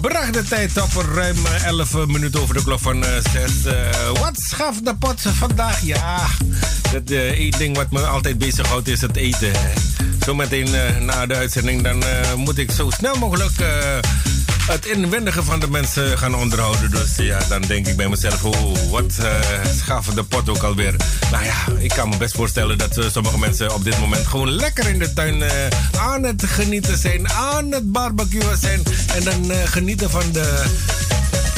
Bracht de tijd op ruim 11 minuten over de klok van 6. Uh, wat schaf de pot vandaag? Ja, het uh, één ding wat me altijd bezighoudt is het eten. Zometeen uh, na de uitzending dan moet ik zo snel mogelijk het inwendige van de mensen gaan onderhouden. Dus ja, dan denk ik bij mezelf, oh, wat uh, de pot ook alweer. Nou ja, ik kan me best voorstellen dat uh, sommige mensen op dit moment gewoon lekker in de tuin uh, aan het genieten zijn, aan het barbecuen zijn. En dan genieten van de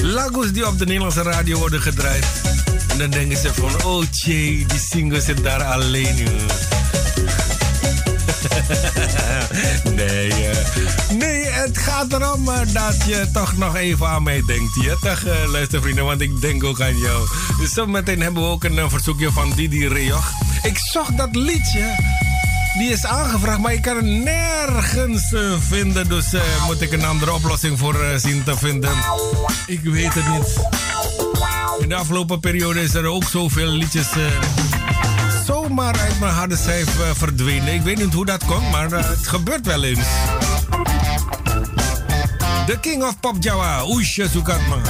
lagos die op de Nederlandse radio worden gedraaid. En dan denken ze van, oh tjee, die single zit daar alleen nu. nee, nee, het gaat erom uh, dat je toch nog even aan mij denkt. Ja, toch, uh, luistervrienden, want ik denk ook aan jou. Dus zometeen hebben we ook een verzoekje van Didi Rejoch. Ik zocht dat liedje. Die is aangevraagd, maar ik kan het nergens vinden. Dus moet ik een andere oplossing voor zien te vinden. Ik weet het niet. In de afgelopen periode is er ook zoveel liedjes zomaar uit mijn harde schijf verdwenen. Ik weet niet hoe dat komt, maar het gebeurt wel eens. The King of Pop Java, Oesje Sukatma.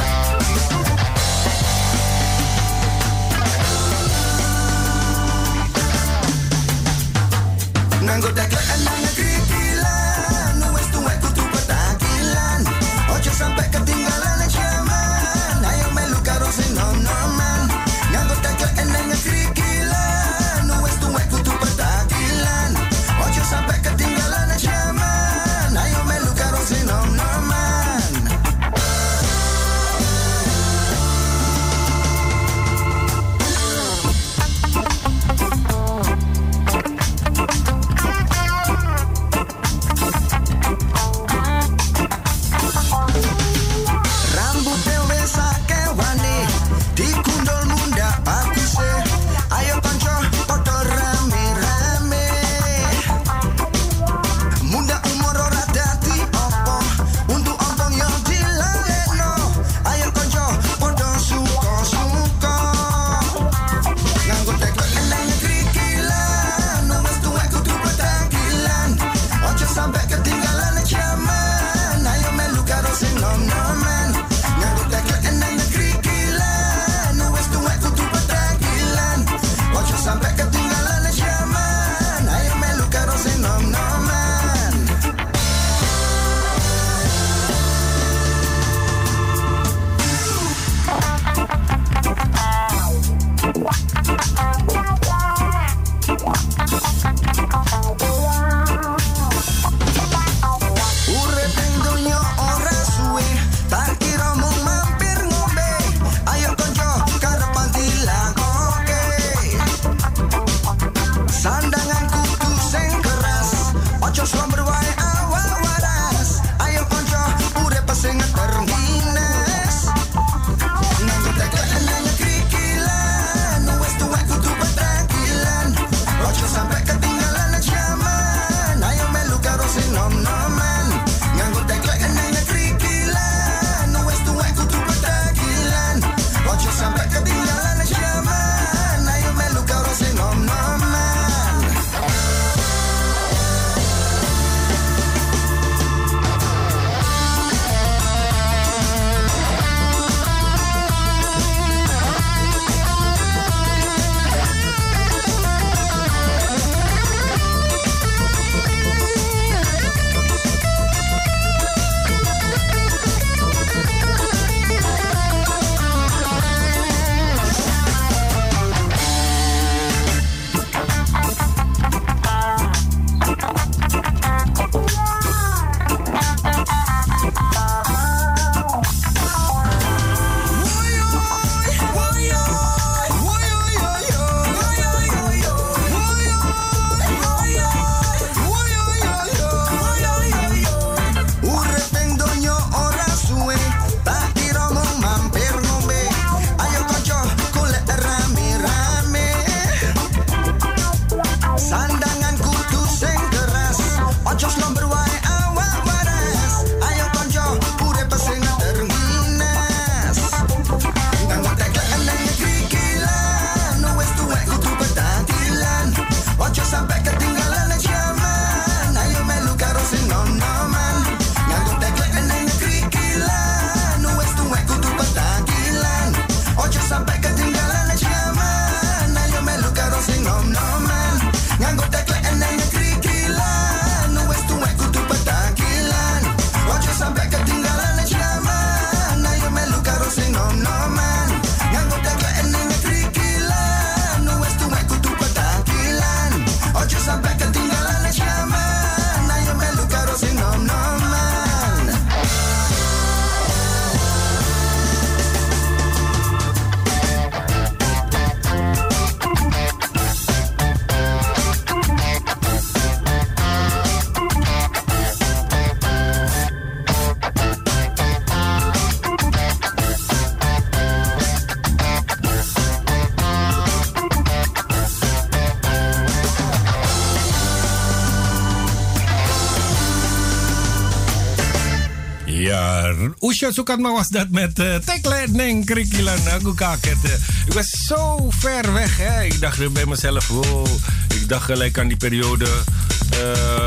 Usha Sukatma was dat met uh, Tekle Neng Krikilan. Kaget. eh. Ik was zo ver weg. Hè. Ik dacht bij mezelf, wow. Ik dacht gelijk aan die periode eh,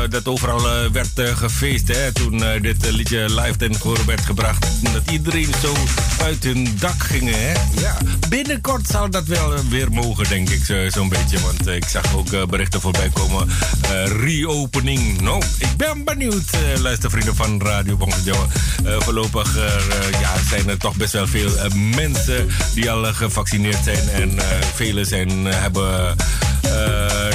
dat overal eh, werd eh, gefeest. Hè, toen eh, dit eh, liedje live ten werd gebracht. Dat iedereen zo uit hun dak ging. Hè. Ja, binnenkort zal dat wel eh, weer mogen, denk ik. zo- Zo'n beetje. Want eh, ik zag ook eh, berichten voorbij komen. eh, reopening. Nou, ik ben benieuwd, eh luistervrienden van Radio Bongsejo. Eh voorlopig eh, eh, ja, zijn er toch best wel veel eh, mensen die al eh, gevaccineerd zijn. En eh velen zijn, eh, hebben eh,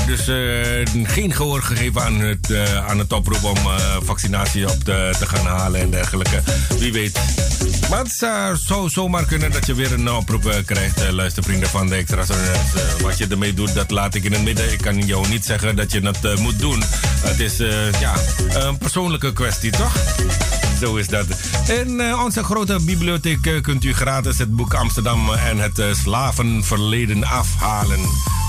dus eh, geen gehoor gegeven aan het, eh, aan het oproep om eh, vaccinatie op te, te gaan halen en dergelijke. Wie weet. Maar het zou zo, zomaar kunnen dat je weer een oproep eh, krijgt, eh, luistervrienden van de Extra. Eh, wat je ermee doet, dat laat ik in het midden. Ik kan jou niet zeggen dat je eh, moet doen. Het is eh, ja, een persoonlijke kwestie, toch? Zo is dat. In eh, onze grote bibliotheek eh, kunt u gratis het boek Amsterdam en het eh, slavenverleden afhalen.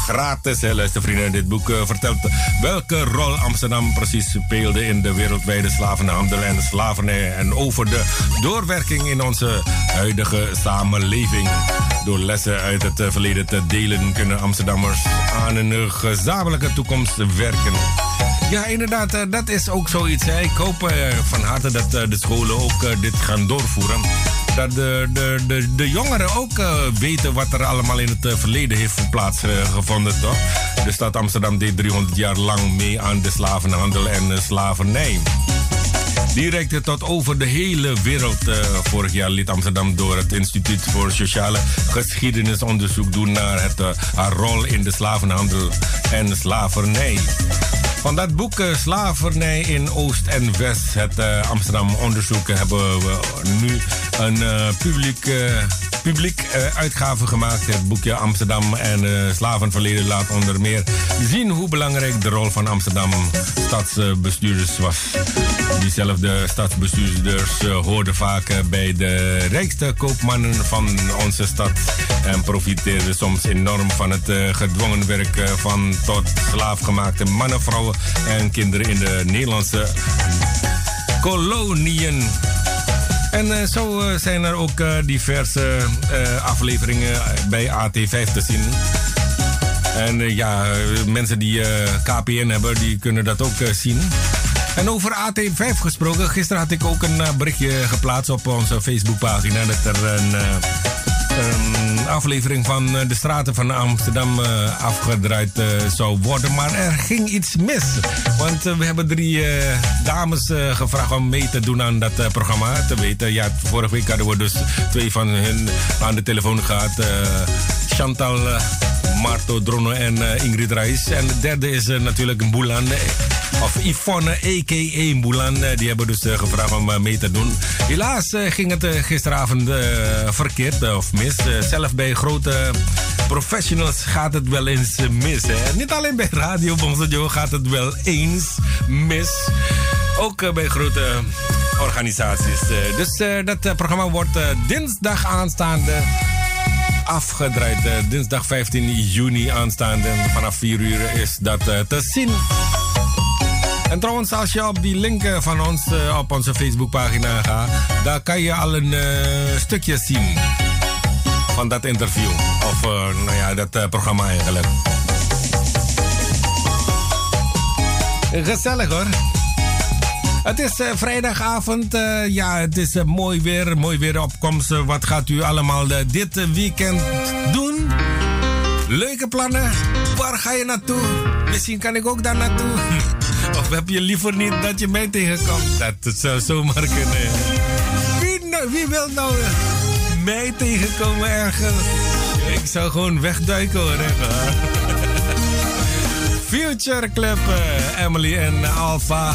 Gratis, hè, luistervrienden. Dit boek eh, vertelt welke rol Amsterdam precies speelde in de wereldwijde slavenhandel en slavernij. En over de doorwerking in onze huidige samenleving. Door lessen uit het eh, verleden te delen kunnen Amsterdammers aan een gezamenlijke toekomst werken. Ja, inderdaad, eh, dat is ook zoiets. Ik hoop van harte dat de scholen ook dit gaan doorvoeren. Dat de, de, de, de jongeren ook eh, weten wat er allemaal in het eh, verleden heeft plaatsgevonden, toch? De stad Amsterdam deed 300 jaar lang mee aan de slavenhandel en slavernij. Direct tot over de hele wereld. eh, vorig jaar liet Amsterdam door het Instituut voor Sociale Geschiedenisonderzoek doen naar het, haar rol in de slavenhandel en slavernij. Van dat boek eh, Slavernij in Oost en West, het eh, Amsterdam onderzoek, hebben we nu een eh, publiek, eh, eh, uitgave gemaakt. Het boekje Amsterdam en eh, slavenverleden laat onder meer zien hoe belangrijk de rol van Amsterdam stadsbestuurders was. Diezelfde stadsbestuurders eh, hoorden vaak eh, bij de rijkste koopmannen van onze stad en profiteerden soms enorm van het eh, gedwongen werk eh, van tot slaafgemaakte mannen, vrouwen en kinderen in de Nederlandse koloniën. En eh, zo eh, zijn er ook eh, diverse afleveringen bij AT5 te zien. En ja, mensen die KPN hebben, die kunnen dat ook zien. En over AT5 gesproken, gisteren had ik ook een berichtje geplaatst op onze Facebookpagina dat er een, een aflevering van eh, de straten van Amsterdam eh, afgedraaid eh, zou worden. Maar er ging iets mis. Want we hebben drie dames gevraagd om mee te doen aan dat programma. Te weten, ja, vorige week hadden we dus twee van hen aan de telefoon gehad. eh, Chantal Marto Dronno en Ingrid Reis. En de derde is natuurlijk Boelan. eh, Of Yvonne, a.k.a. Boelan. eh, die hebben dus eh, gevraagd om eh, mee te doen. Helaas ging het gisteravond verkeerd of mis. Zelf bij grote professionals gaat het wel eens mis. Hè? Niet alleen bij Radio Bongsojo gaat het wel eens mis. Ook bij grote organisaties. Dus dat programma wordt dinsdag aanstaande afgedraaid. Dinsdag 15 juni aanstaande. Vanaf 4 uur is dat te zien. En trouwens, als je op die link eh, van ons eh, op onze Facebookpagina gaat, daar kan je al een eh, stukje zien van dat interview. Of nou ja, dat programma eigenlijk. Gezellig hoor. Het is vrijdagavond. ja, het is mooi weer. Mooi weer opkomst. Wat gaat u allemaal dit weekend doen? Leuke plannen? Waar ga je naartoe? Misschien kan ik ook daar naartoe. Of heb je liever niet dat je mij tegenkomt? Dat zou zomaar kunnen. Wie, wie wil nou mij tegenkomen ergens? Ik zou gewoon wegduiken hoor. Future Club, eh, Emily en Alpha.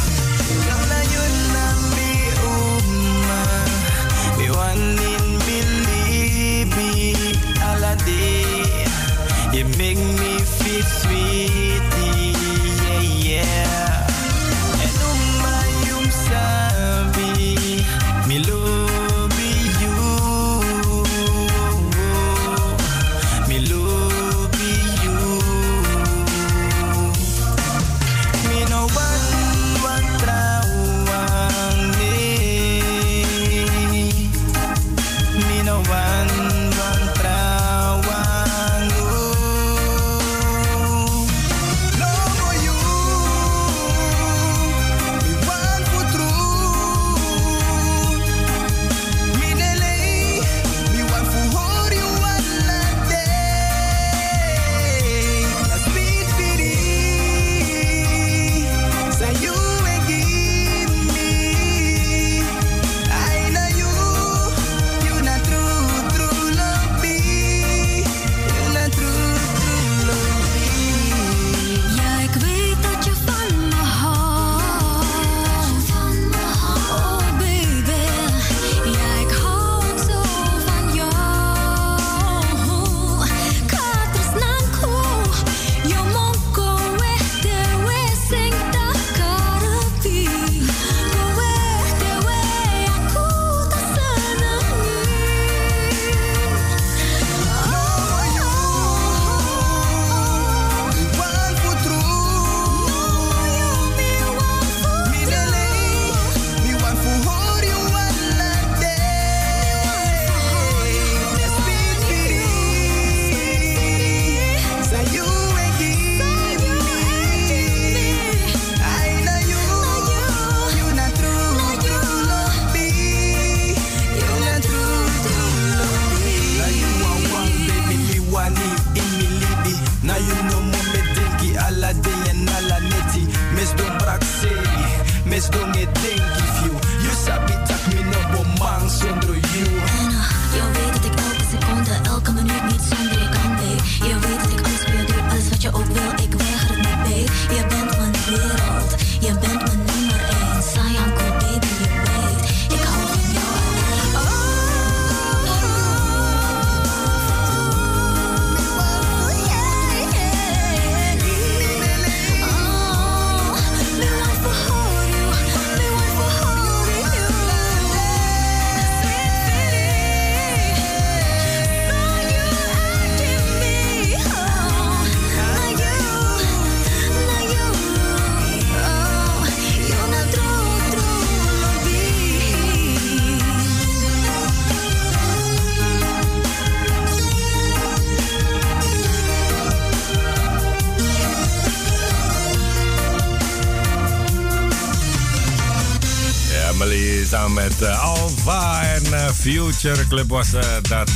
samen met eh, Alva en eh, Future Club was eh, dat.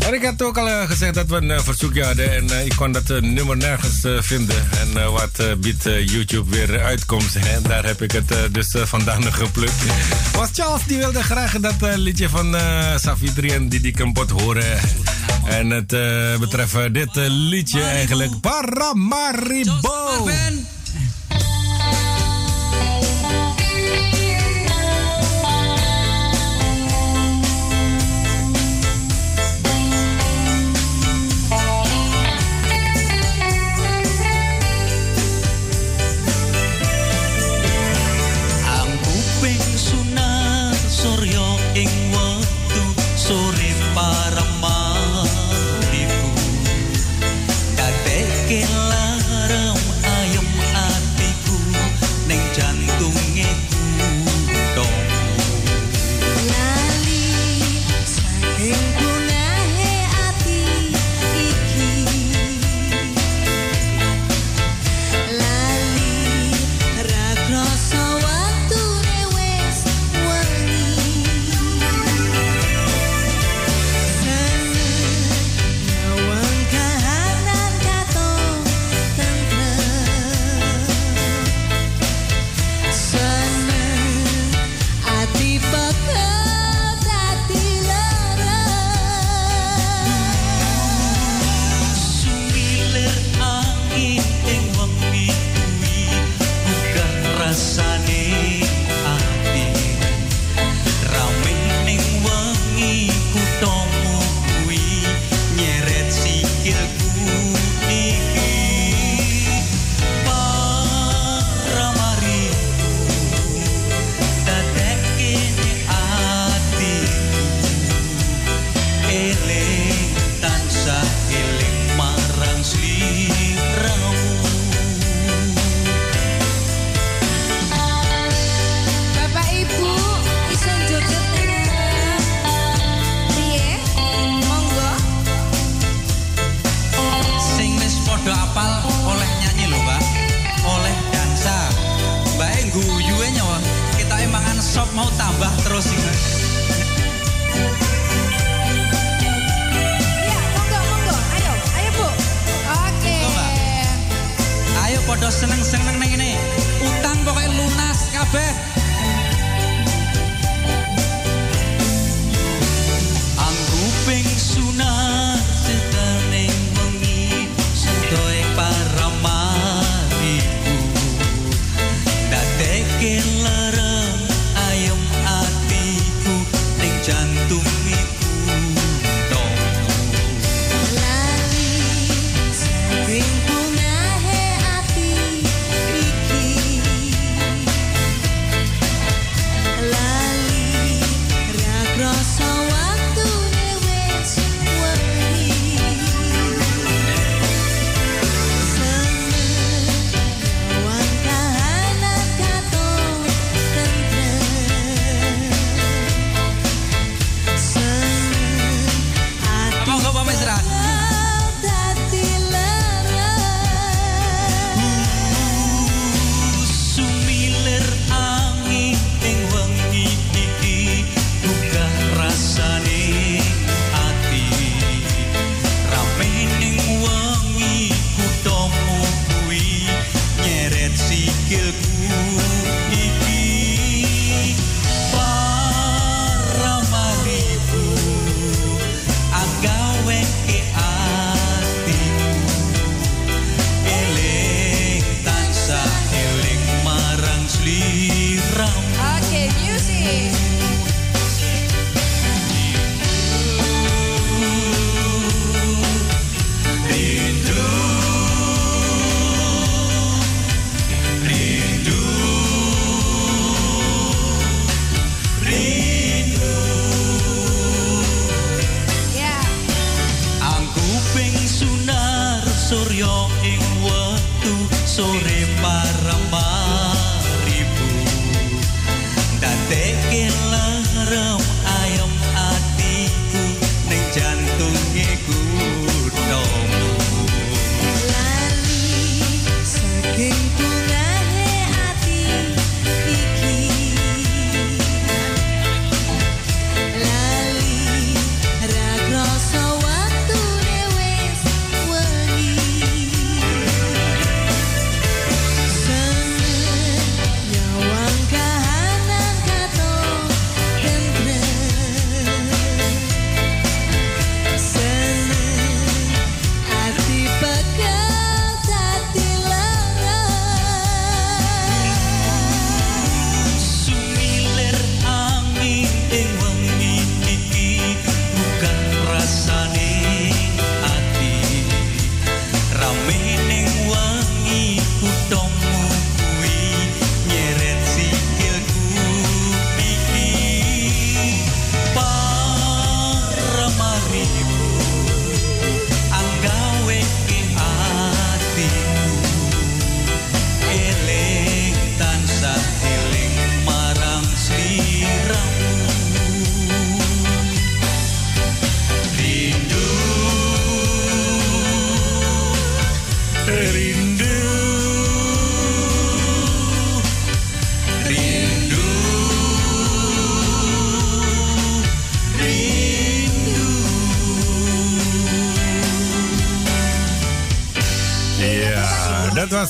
Maar ik had ook al gezegd dat we een verzoekje hadden en ik kon dat nummer nergens vinden. En wat biedt YouTube weer uitkomst? En daar heb ik het dus vandaan geplukt. Was Charles die wilde graag dat liedje van Savitri en Didi Kempot horen. En het betreft dit liedje eigenlijk Paramaribo.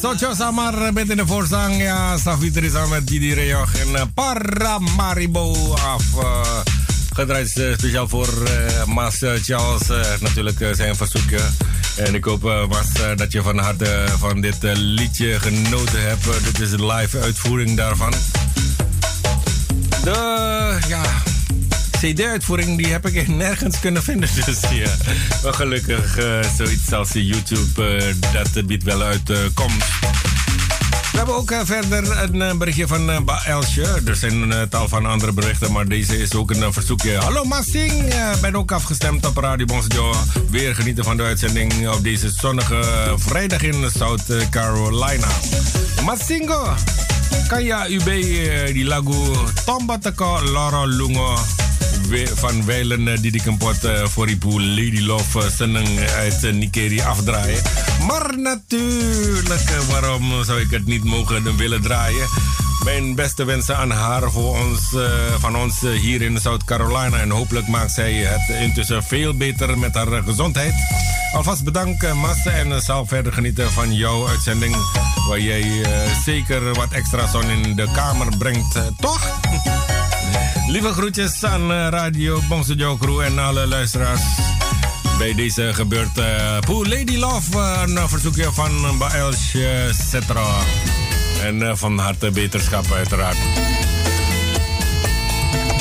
Socho Samar met in de voorzang. Ja, Safitri samen met Didi Reoch en uh, Paramaribo af. Uh, gedraaid uh, speciaal voor Mas Charles. Natuurlijk zijn verzoekje. En ik hoop, uh, dat je van harte van dit liedje genoten hebt. Dit is een live uitvoering daarvan. De, ja, CD-uitvoering die heb ik nergens kunnen vinden. Dus ja, maar gelukkig uh, zoiets als YouTube uh, dat biedt wel uit uh, komt. We hebben ook uh, verder een berichtje van uh, Ba Elsje. Er zijn uh, tal van andere berichten, maar deze is ook een verzoekje. Hallo Massing, ben ook afgestemd op Radio Bonsjo. Weer genieten van de uitzending op deze zonnige vrijdag in South Carolina. Massingo, je UB die lagu Tomba Teko Loro Lungo van Weilen uh, die die kapot uh, voor die poel Lady Love uh, Seneng uit Nigeria afdraaien. Maar natuurlijk, waarom zou ik het niet mogen willen draaien? Mijn beste wensen aan haar voor ons, van ons hier in South Carolina. En hopelijk maakt zij het intussen veel beter met haar gezondheid. Alvast bedankt, uh, Mas. En zal verder genieten van jouw uitzending. Waar jij zeker wat extra zon in de kamer brengt, toch? Lieve groetjes aan Radio Bongso Crew en alle luisteraars. Bij deze gebeurt uh, Poe Lady Love, uh, een verzoekje van Baelsje Cetra. En van harte beterschap uiteraard.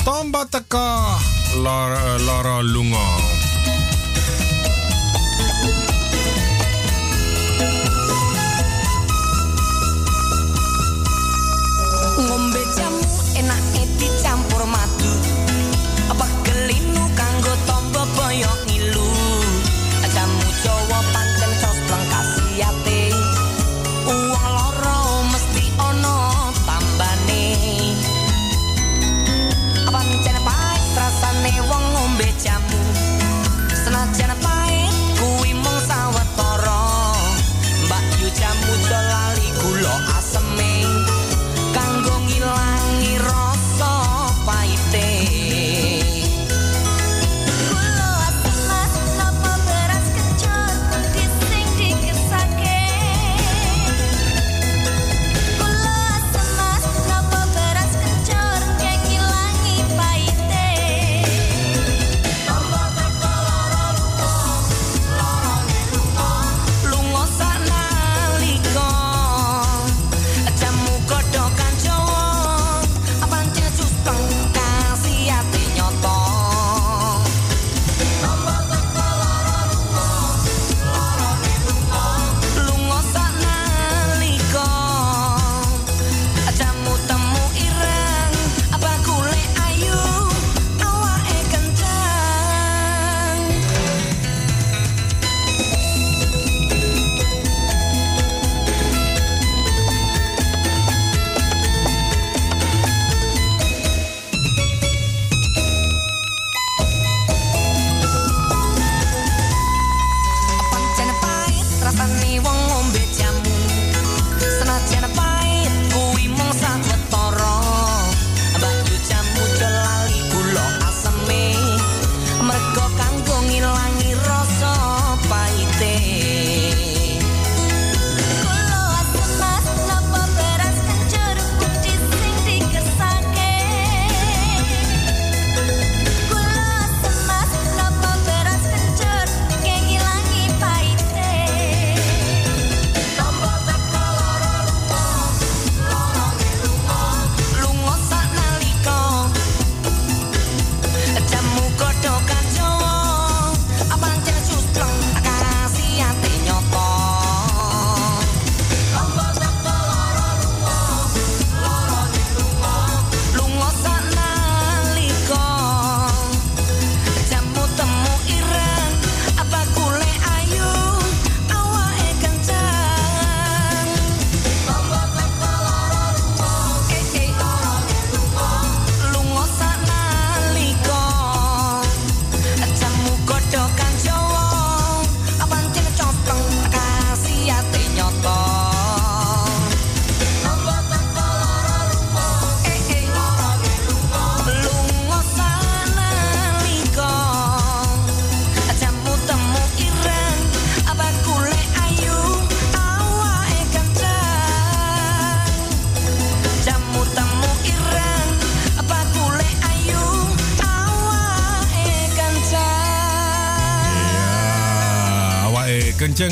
Tombataka Lara, Lara Lunga.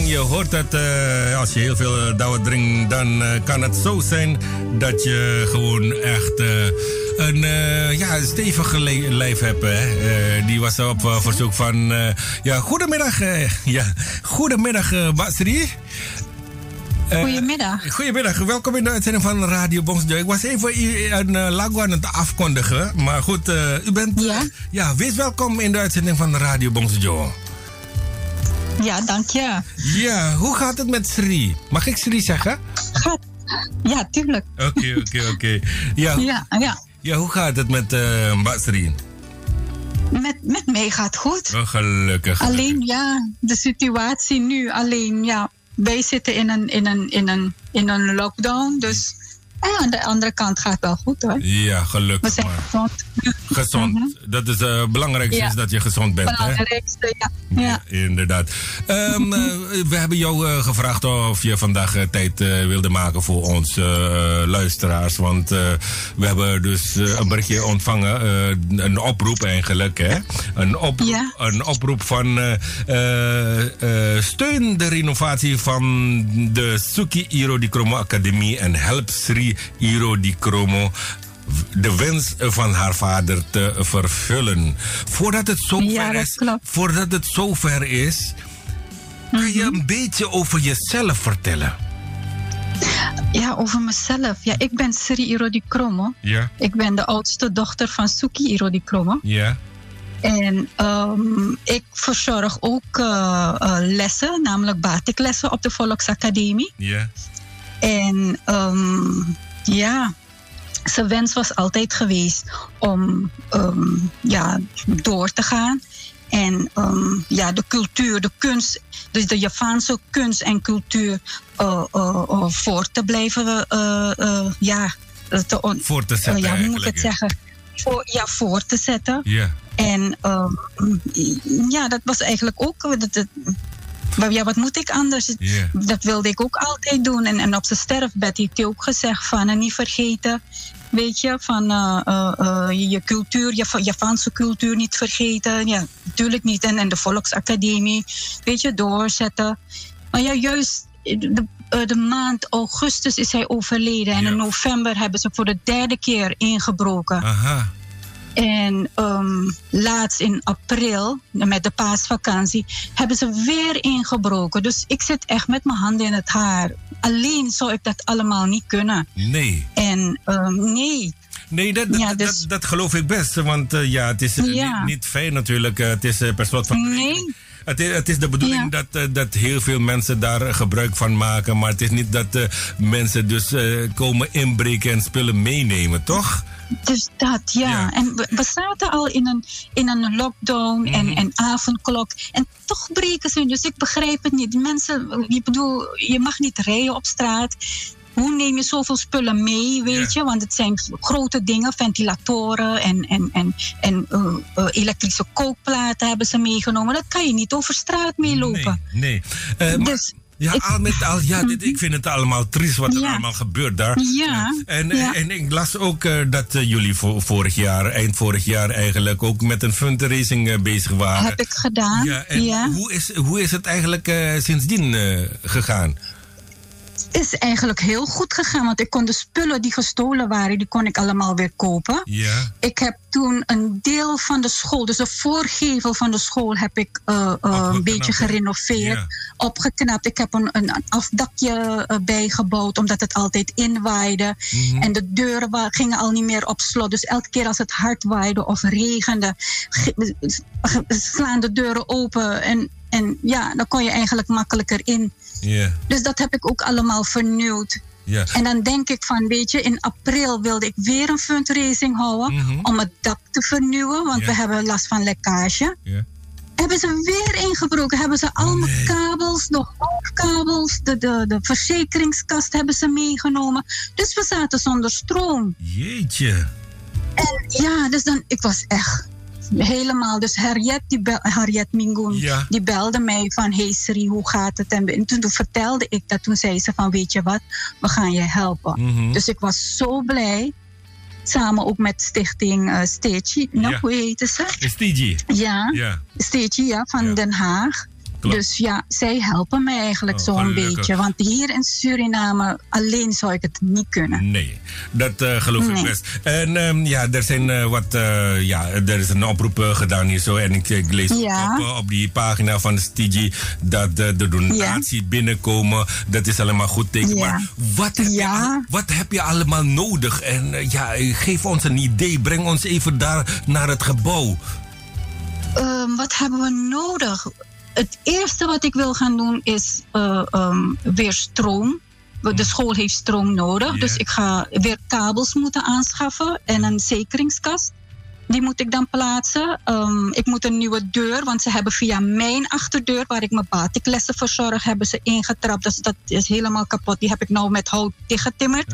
Je hoort dat eh, als je heel veel uh, dauw drinkt, dan eh, kan het zo zijn dat je gewoon echt eh, een eh, ja, stevige lijf hebt. Hè? Eh, die was op eh, verzoek van. eh, ja, goedemiddag. eh, ja, goedemiddag, eh Basri. Eh, Goedemiddag. Goedemiddag, welkom in de uitzending van Radio Bongsjoy. Ik was even een lago aan het afkondigen. Maar goed, eh, u bent. Ja? ja, wees welkom in de uitzending van Radio Bongsjoy. Ja, dank je. Ja, hoe gaat het met Sri? Mag ik Sri zeggen? Gaat. Ja, tuurlijk. Oké, oké, oké. Ja, Ja, ja. ja, hoe gaat het met Mbak Sri? Met, met mij gaat goed. Oh, gelukkig. Alleen ja, de situatie nu. Alleen ja, wij zitten in een, in een, in een, in een lockdown. Dus ja, aan de andere kant gaat het wel goed hoor. Ja, We gelukkig zijn maar. gezond. Gezond. Mhm. Dat is het belangrijkste Ja. is dat je gezond bent. Hè? Belangrijkste, ja. ja. Inderdaad. Ehm, eh, we hebben jou eh, gevraagd of je vandaag eh, tijd eh, wilde maken voor ons eh, luisteraars. Want eh, we hebben dus eh, een berichtje ontvangen. eh, een oproep eigenlijk. Hè? Een, Ja. een oproep van eh, eh, eh, steun de renovatie van de Suki Iro Di Kromo Academie. En help Sri Iro Di Kromo de wens van haar vader te vervullen. Voordat het zover Ja, is, voordat het zover is, kan je Mhm. een beetje over jezelf vertellen? Ja, over mezelf. Ja, ik ben Sri Irodi Kromo. Ja, Ik ben de oudste dochter van Suki Irodi Kromo. ja, En ehm, ik verzorg ook eh, eh, lessen, namelijk batiklessen op de Volksacademie. ja, En ehm, ja, zijn wens was altijd geweest om ehm, ja, door te gaan. En ehm, ja, de cultuur, de kunst, dus de Javaanse kunst en cultuur eh, voor te blijven, ja, te on- voor te zetten ja, hoe moet ik het zeggen? Voor, ja, voor te zetten. Ja, En ja, dat was eigenlijk ook. Dat, dat, maar ja, wat moet ik anders? Dat wilde ik ook altijd doen. En, en op zijn sterfbed heeft hij ook gezegd van en niet vergeten. Weet je, van eh, eh, eh, je cultuur, je Javaanse cultuur niet vergeten. Ja, natuurlijk niet. En, en de Volksacademie, weet je, doorzetten. Maar ja, juist de, de maand augustus is hij overleden. En Ja. in november hebben ze voor de derde keer ingebroken. aha, En ehm, laatst in april, met de paasvakantie, hebben ze weer ingebroken. Dus ik zit echt met mijn handen in het haar. Alleen zou ik dat allemaal niet kunnen. nee. En ehm, nee, Nee, dat, dat, Ja, dus- dat, dat geloof ik best. Want eh, ja, het is eh, Ja. niet, niet fijn natuurlijk. Eh, het is per slot van Nee. Het is, het is de bedoeling Ja. dat, dat heel veel mensen daar gebruik van maken. Maar het is niet dat mensen dus komen inbreken en spullen meenemen, toch? Dus dat, ja. Ja. En we, we zaten al in een, in een lockdown en, Mhm. en avondklok. En toch breken ze. Dus ik begrijp het niet. Die mensen, ik bedoel, je mag niet rijden op straat. Hoe neem je zoveel spullen mee, weet Ja. je? Want het zijn grote dingen, ventilatoren en, en, en, en eh, eh, elektrische kookplaten hebben ze meegenomen. Dat kan je niet over straat meelopen. Nee, nee. Eh, maar- Dus Ja, ik- al met al, ja dit, ik vind het allemaal triest wat er Ja. allemaal gebeurt daar. Ja, En, en ik las ook eh, dat eh, jullie vo- vorig jaar, eind vorig jaar eigenlijk, ook met een fundraising eh, bezig waren. heb ik gedaan. Ja, en. Hoe, is, hoe is het eigenlijk sindsdien gegaan? Is eigenlijk heel goed gegaan. Want ik kon de spullen die gestolen waren, die kon ik allemaal weer kopen. Ja, Ik heb toen een deel van de school, dus de voorgevel van de school, heb ik eh, eh, een beetje gerenoveerd, Ja. opgeknapt. Ik heb een, een, afdakje eh, bijgebouwd, omdat het altijd inwaaide. Mhm. En de deuren gingen al niet meer op slot. Dus elke keer als het hard waaide of regende, ge- slaan de deuren open. En, en ja, dan kon je eigenlijk makkelijker in. Dus dat heb ik ook allemaal vernieuwd. ja. En dan denk ik van, weet je, in april wilde ik weer een fundraising houden Mhm. om het dak te vernieuwen, want Ja. we hebben last van lekkage. ja. Hebben ze weer ingebroken, hebben ze al mijn Nee. kabels, de hoofdkabels, de, de, de verzekeringskast hebben ze meegenomen. Dus we zaten zonder stroom. Jeetje. En ja, dus dan, ik was echt helemaal. Dus Harriet, die bel, Harriet Mingoen, Ja. die belde mij van... Hey Sri, hoe gaat het? En, en toen, toen vertelde ik dat. Toen zei ze van, weet je wat, we gaan je helpen. Mhm. Dus ik was zo blij. Samen ook met stichting uh. Nou, Ja. hoe heet ze? TG? Ja, Ja. Steetje, ja, van. Den Haag. Dus ja, zij helpen mij eigenlijk Oh, zo'n beetje. Want hier in Suriname alleen zou ik het niet kunnen. Nee, dat eh, geloof ik best. En ehm, ja, er zijn eh, wat, eh, ja, er is een oproep gedaan hier zo. En ik, ik lees Ja. op, op die pagina van STG dat de donatie binnenkomen. Dat is allemaal goed teken. Ja. Maar wat heb, je, wat heb je allemaal nodig? En ja, geef ons een idee. Breng ons even daar naar het gebouw. Ehm, wat hebben we nodig? Het eerste wat ik wil gaan doen is eh, ehm, weer stroom. De school heeft stroom nodig. Dus ik ga weer kabels moeten aanschaffen en een zekeringskast. Die moet ik dan plaatsen. Ehm, ik moet een nieuwe deur, want ze hebben via mijn achterdeur, waar ik mijn batiklessen verzorg, hebben ze ingetrapt. Dus dat is helemaal kapot. Die heb ik nou met hout dichtgetimmerd.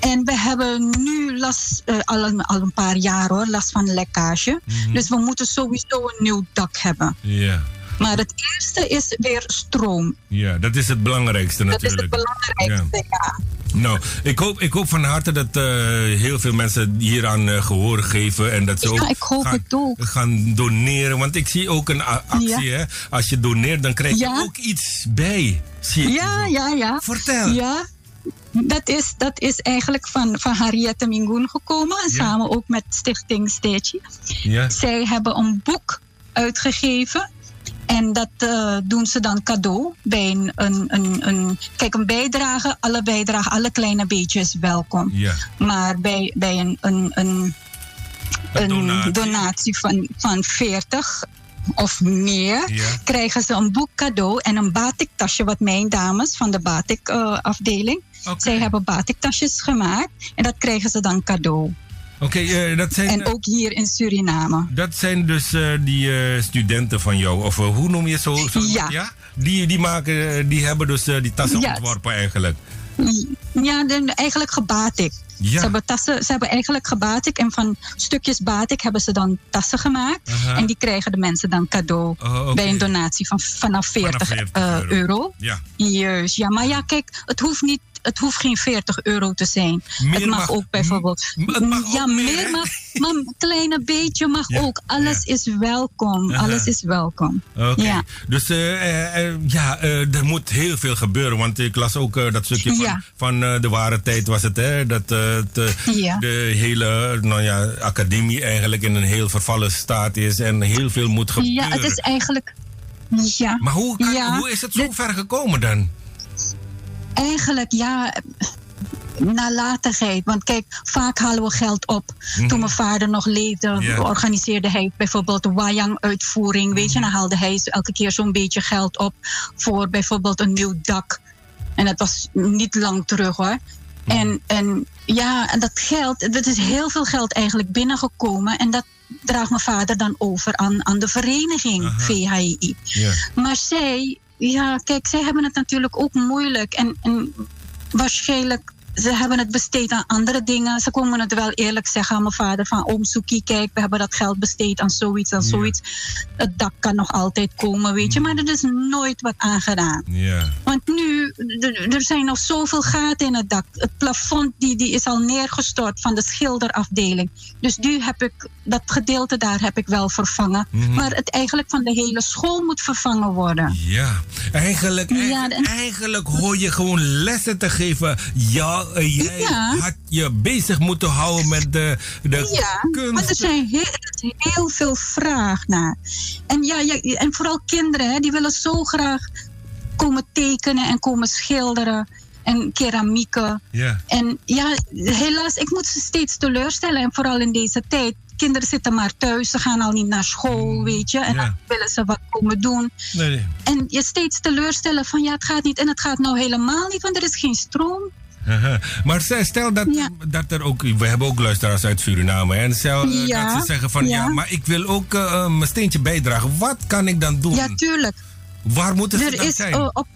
En we hebben nu last, eh, al, een, al een paar jaar hoor, last van lekkage. Mhm. Dus we moeten sowieso een nieuw dak hebben. Ja. Maar het eerste is weer stroom. Ja, dat is het belangrijkste Dat is het natuurlijk. belangrijkste, ja. Nou, ik hoop, ik hoop van harte dat eh, heel veel mensen hieraan eh, gehoor geven. En dat ze Ja, ik hoop gaan, het ook. gaan doneren. Want ik zie ook een actie. Ja. Hè? Als je doneert, dan krijg je ook iets bij. Zie Ja, ja, ja. Vertel. Ja, dat is, dat is eigenlijk van, van Harriette Mingoen gekomen. Ja. Samen ook met Stichting Steetje. Ja. Zij hebben een boek uitgegeven. En dat eh, doen ze dan cadeau bij een, een, een, een... Kijk, een bijdrage, alle bijdrage, alle kleine beetjes welkom. Ja. Maar bij, bij een, een, een, een donatie, van, van 40 of meer Ja. krijgen ze een boek cadeau en een batiktasje, wat mijn dames van de batik-afdeling. Zij hebben batiktasjes gemaakt en dat krijgen ze dan cadeau. Oké, eh, dat zijn... En ook hier in Suriname. Dat zijn dus eh, die eh, studenten van jou, of hoe noem je zo? zo Ja. Die, die, maken, die hebben dus die tassen Ja. ontworpen eigenlijk. Ja, eigenlijk gebatik. Ja. Ze, hebben tassen, ze hebben eigenlijk gebatik en van stukjes batik hebben ze dan tassen gemaakt. Aha. En die krijgen de mensen dan cadeau Oh, bij een donatie van vanaf 40, 40 eh, euro. euro. Ja. Juist, ja. Maar ja, kijk, het hoeft niet. Het hoeft geen 40 euro te zijn. Meer het mag, mag- ook bijvoorbeeld. ja, meer mag. Maar een kleine beetje mag Ja, ook. Alles is welkom. Aha. Alles is welkom. Oké. Ja. Dus eh, eh, eh, ja, er moet heel veel gebeuren. Want ik las ook dat stukje van, van de ware tijd was het. Hè, dat Ja. de hele nou ja, academie eigenlijk in een heel vervallen staat is. En heel veel moet gebeuren. Ja, het is eigenlijk. Ja. Maar hoe, kan- hoe is het zo ver gekomen dan? Eigenlijk ja, nalatigheid. Want kijk, vaak halen we geld op. Mhm. Toen mijn vader nog leefde, organiseerde hij bijvoorbeeld de wayang-uitvoering. Weet je, dan haalde hij elke keer zo'n beetje geld op voor bijvoorbeeld een nieuw dak. En dat was niet lang terug hoor. En, en ja, en dat geld, dat is heel veel geld eigenlijk binnengekomen. En dat draagt mijn vader dan over aan, aan de vereniging VHI. Maar zij, ja, kijk, zij hebben het natuurlijk ook moeilijk. En, waarschijnlijk, ze hebben het besteed aan andere dingen. Ze komen het wel eerlijk zeggen aan mijn vader van... Oom Soekie, kijk, we hebben dat geld besteed aan zoiets en zoiets. Het dak kan nog altijd komen, weet je. Maar er is nooit wat aan gedaan. Ja. Want nu, er- zijn nog zoveel gaten in het dak. Het plafond die, die is al neergestort van de schilderafdeling. Dus nu heb ik, dat gedeelte daar heb ik wel vervangen. Mhm. Maar het eigenlijk van de hele school moet vervangen worden. Ja, eigenlijk, eigenlijk, eigenlijk hoor je gewoon lessen te geven. Ja, eh, jij Ja. had je bezig moeten houden met de, de Ja, kunst. want er zijn heel, veel vraag naar. En, ja, ja, en vooral kinderen, hè, die willen zo graag komen tekenen en komen schilderen. En keramieken. Ja. En ja, helaas, ik moet ze steeds teleurstellen. En vooral in deze tijd. Kinderen zitten maar thuis, ze gaan al niet naar school, weet je. En Ja. dan willen ze wat komen doen. Nee, nee. En je steeds teleurstellen van ja, het gaat niet. En het gaat nou helemaal niet, want er is geen stroom. Maar stel- dat, dat er ook, we hebben ook luisteraars uit Suriname. En stel eh, Ja, dat ze zeggen van ja, ja. maar ik wil ook eh, mijn steentje bijdragen. Wat kan ik dan doen? Ja, tuurlijk. Waar moeten ze er dan is, zijn? op,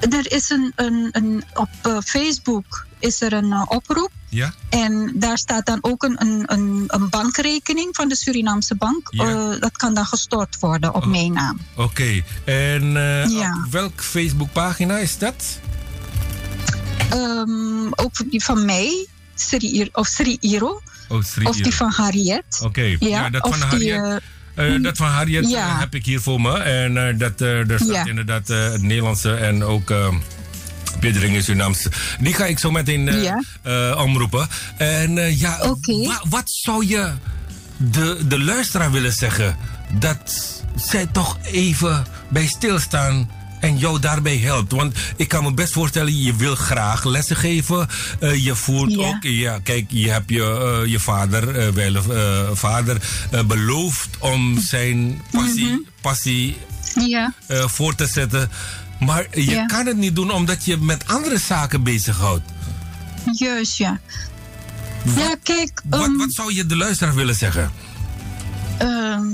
er is een, een, een op Facebook is er een oproep. Ja? En daar staat dan ook een, een, een, een bankrekening van de Surinaamse bank. Ja. Dat kan dan gestort worden op mijn naam. Oké, en eh, Ja. op welk Facebookpagina is dat? Ehm, ook die van mij, Sri, of Sri Iro. Oh, Sri of die van Harriet. Oké, ja, dat van Harriet. eh, Eh, dat van Harriet Ja. eh, heb ik hier voor me. En eh, dat, er staat Ja. inderdaad het Nederlandse en ook Piedringen Surinaams. Die ga ik zo meteen Ja. omroepen. En ja, wa- wat zou je de, de luisteraar willen zeggen? Dat zij toch even bij stilstaan en jou daarbij helpt. Want ik kan me best voorstellen, je wil graag lessen geven. Eh, je voelt Ja. ook, ja, kijk, je hebt je, eh, je vader, eh wel, vader beloofd om zijn passie, Mhm. passie Ja, voor te zetten. Maar je Ja. kan het niet doen omdat je met andere zaken bezighoudt. juist, ja. Ja, kijk, Wat, ehm, wat zou je de luisteraar willen zeggen? ehm,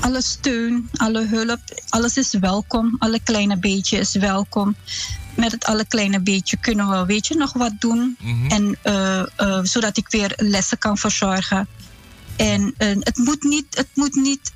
alle steun, alle hulp, alles is welkom. Alle kleine beetje is welkom. Met het alle kleine beetje kunnen we, weet je, nog wat doen. Mhm. En eh, eh, zodat ik weer lessen kan verzorgen. En eh, het moet niet, het moet niet,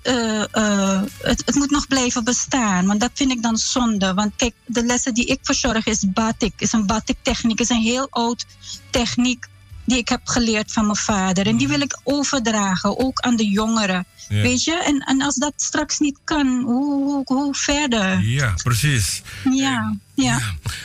het, het moet nog blijven bestaan. Want dat vind ik dan zonde. Want kijk, de lessen die ik verzorg is batik. Is een batik techniek. Is een heel oud techniek die ik heb geleerd van mijn vader. En die wil ik overdragen, ook aan de jongeren. Ja. Weet je? En, en als dat straks niet kan, hoe, hoe, hoe verder? Ja, precies. Ja, ja.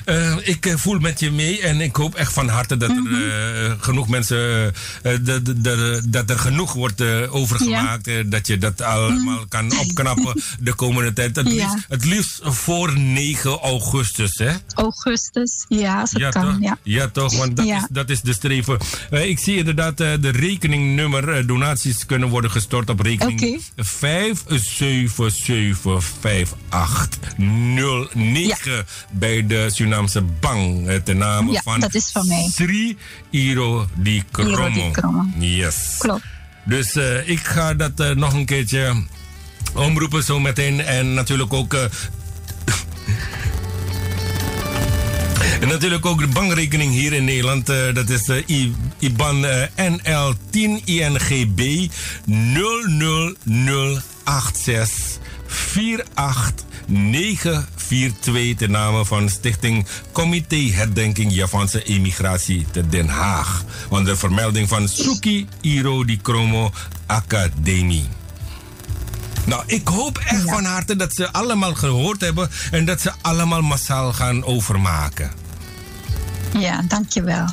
Eh, ik eh, voel met je mee en ik hoop echt van harte dat Mhm. er eh, genoeg mensen, dat, dat, dat er genoeg wordt overgemaakt. dat je dat allemaal kan opknappen de komende tijd. Het, Mhm. Ja. liefst, het liefst voor 9 augustus, hè? Augustus, ja, als het kan. toch? Ja. toch, want dat, Ja. is, dat is de streven. Ik zie inderdaad de rekeningnummer. donaties kunnen worden gestort op rekening Oké. 5775809 bij de Surinaamse Bank. ten name Ja, van dat is van mij. Sri Iro Di Kromo. Yes. Klopt. Dus eh, ik ga dat eh, nog een keertje omroepen zo meteen. En natuurlijk ook... eh, En natuurlijk ook de bankrekening hier in Nederland. dat is de IBAN eh, NL10 INGB 00086 48942 ten name van Stichting Comité Herdenking Japanse Emigratie te Den Haag. Onder vermelding van Suki Iro Di Kromo Academie. Nou, ik hoop echt van harte dat ze allemaal gehoord hebben en dat ze allemaal massaal gaan overmaken. Ja, dankjewel.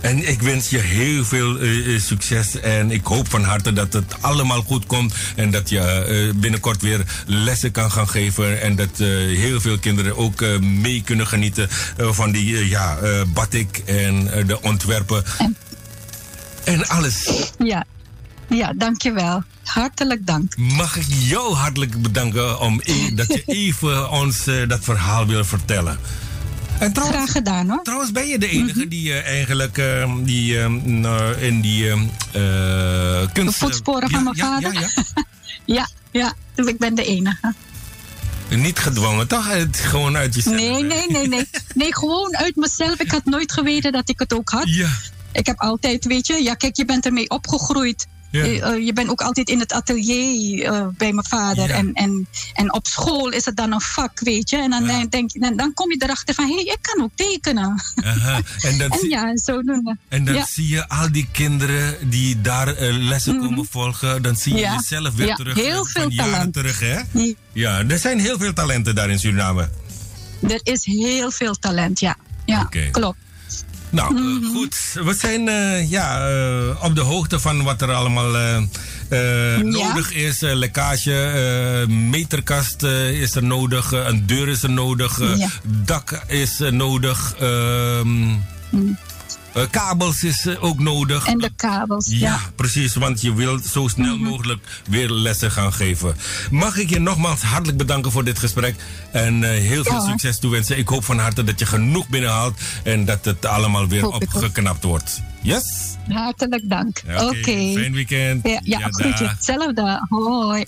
En ik wens je heel veel eh, eh, succes. En ik hoop van harte dat het allemaal goed komt. En dat je eh, binnenkort weer lessen kan gaan geven. En dat heel veel kinderen ook mee kunnen genieten van die ja, batik en de ontwerpen. En alles. Ja, ja dankjewel. Hartelijk dank. Mag ik jou hartelijk bedanken om e- dat je even ons dat verhaal wil vertellen. En trouwens, Graag gedaan hoor. Trouwens, ben je de enige die eh, eigenlijk eh, die, eh, nou, in die eh, eh, kunst... De voetsporen van mijn ja, vader? Ja, ja. Ja, ja, dus ik ben de enige. Niet gedwongen, toch? Het, gewoon uit jezelf. Nee, nee, nee, nee. Nee, gewoon uit mezelf. Ik had nooit geweten dat ik het ook had. Ja. Ik heb altijd, weet je, ja, kijk, je bent ermee opgegroeid. Ja. Je, eh, je bent ook altijd in het atelier eh, bij mijn vader. Ja. En, en, en op school is het dan een vak, weet je. En dan, denk, denk, dan, dan kom je erachter van, hé, hey, ik kan ook tekenen. Aha. En dan, En zie, ja, zodoende. en dan zie je al die kinderen die daar eh, lessen komen volgen. Dan zie je jezelf weer Ja, terug. heel eh, veel van jaren talent. terug, hè? Ja, er zijn heel veel talenten daar in Suriname. Er is heel veel talent, ja. Ja, klopt. Nou, eh, Mhm. goed. We zijn eh, ja, eh, op de hoogte van wat er allemaal nodig is. Lekkage, meterkast is er nodig, een deur is er nodig, Ja. dak is er nodig, ehm, eh, kabels is eh, ook nodig. En de kabels, Ja, ja. precies, want je wilt zo snel Mhm. mogelijk weer lessen gaan geven. Mag ik je nogmaals hartelijk bedanken voor dit gesprek en eh, heel veel Ja, succes toewensen. Ik hoop van harte dat je genoeg binnenhaalt en dat het allemaal weer Hoop opgeknapt wordt. Yes? Hartelijk dank. Ja, Oké. Fijn weekend. Ja, ja, groetje. dag. Hetzelfde. Hoi.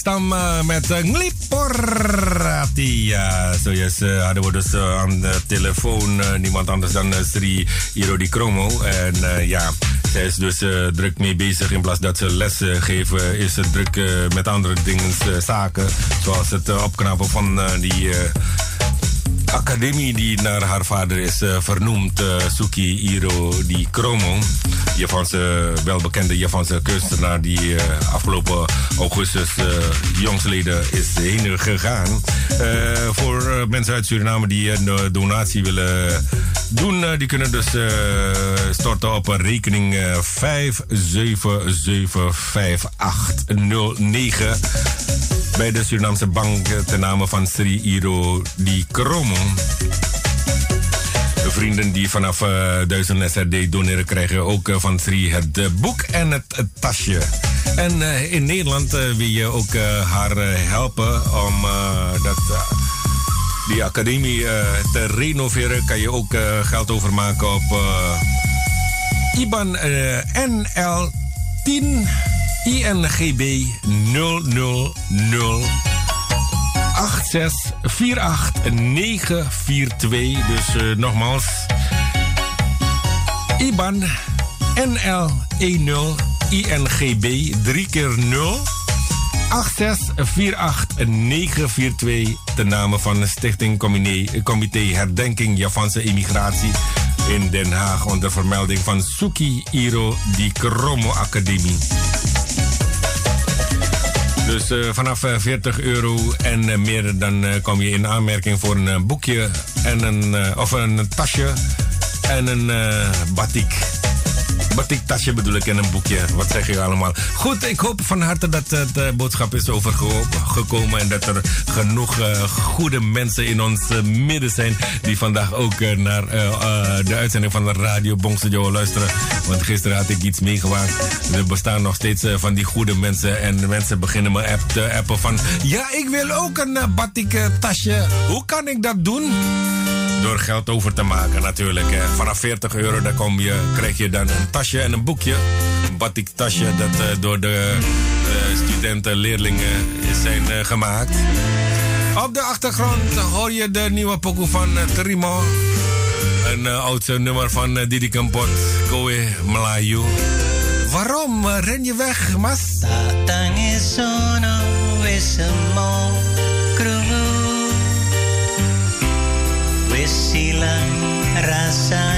Stam eh, met uh, Ngliporati. Ja, zojuist uh, hadden we dus aan de telefoon niemand anders dan Sri Irodi Kromo. En ja, zij is dus druk mee bezig. In plaats dat ze les geven, is ze druk met andere dingen, zaken. Zoals het opknappen van die academie die naar haar vader is uh, vernoemd, Suki Iro di Kromo. Japanse, welbekende Japanse kunstenaar die uh, afgelopen augustus jongsleden is heen gegaan. voor mensen uit Suriname die een donatie willen doen, die kunnen dus storten op rekening 5775809 bij de Surinaamse Bank ten name van Sri Iro Di Kromo. De vrienden die vanaf uh, 1000 SRD doneren krijgen ook uh, van Sri het uh, boek en het, tasje. En uh, in Nederland wil je ook haar helpen om dat, die academie te renoveren. Kan je ook geld overmaken op IBAN NL 10 INGB 000 8648942. Dus uh, nogmaals. IBAN NL 10 INGB 3 keer 0 8648942. Ten name van de Stichting Comité Herdenking Japanse Immigratie in Den Haag onder vermelding van Suki Iro di Kromo Academie. Dus uh, vanaf 40 eh, euro en uh, meer dan kom je in aanmerking voor een boekje en een, of een tasje en een batik. Batiktasje bedoel ik en een boekje. Wat zeg je allemaal? Goed, ik hoop van harte dat de boodschap is overgekomen. En dat er genoeg uh, goede mensen in ons uh, midden zijn. Die vandaag ook naar de uitzending van de Radio Bongsejo luisteren. Want gisteren had ik iets meegemaakt. Er bestaan nog steeds van die goede mensen. En mensen beginnen me app te appen van... Ja, ik wil ook een batiktasje. Hoe kan ik dat doen? Door geld over te maken natuurlijk. Vanaf 40 euro dan kom je, krijg je dan een tasje en een boekje. Een batik tasje dat uh, door de uh, studenten, leerlingen zijn uh, gemaakt. Op de achtergrond hoor je de nieuwe pokoe van Trimo. Een oudste nummer van Didi Kempot, Koe Melayu. Waarom ren je weg, mas? Isono raça.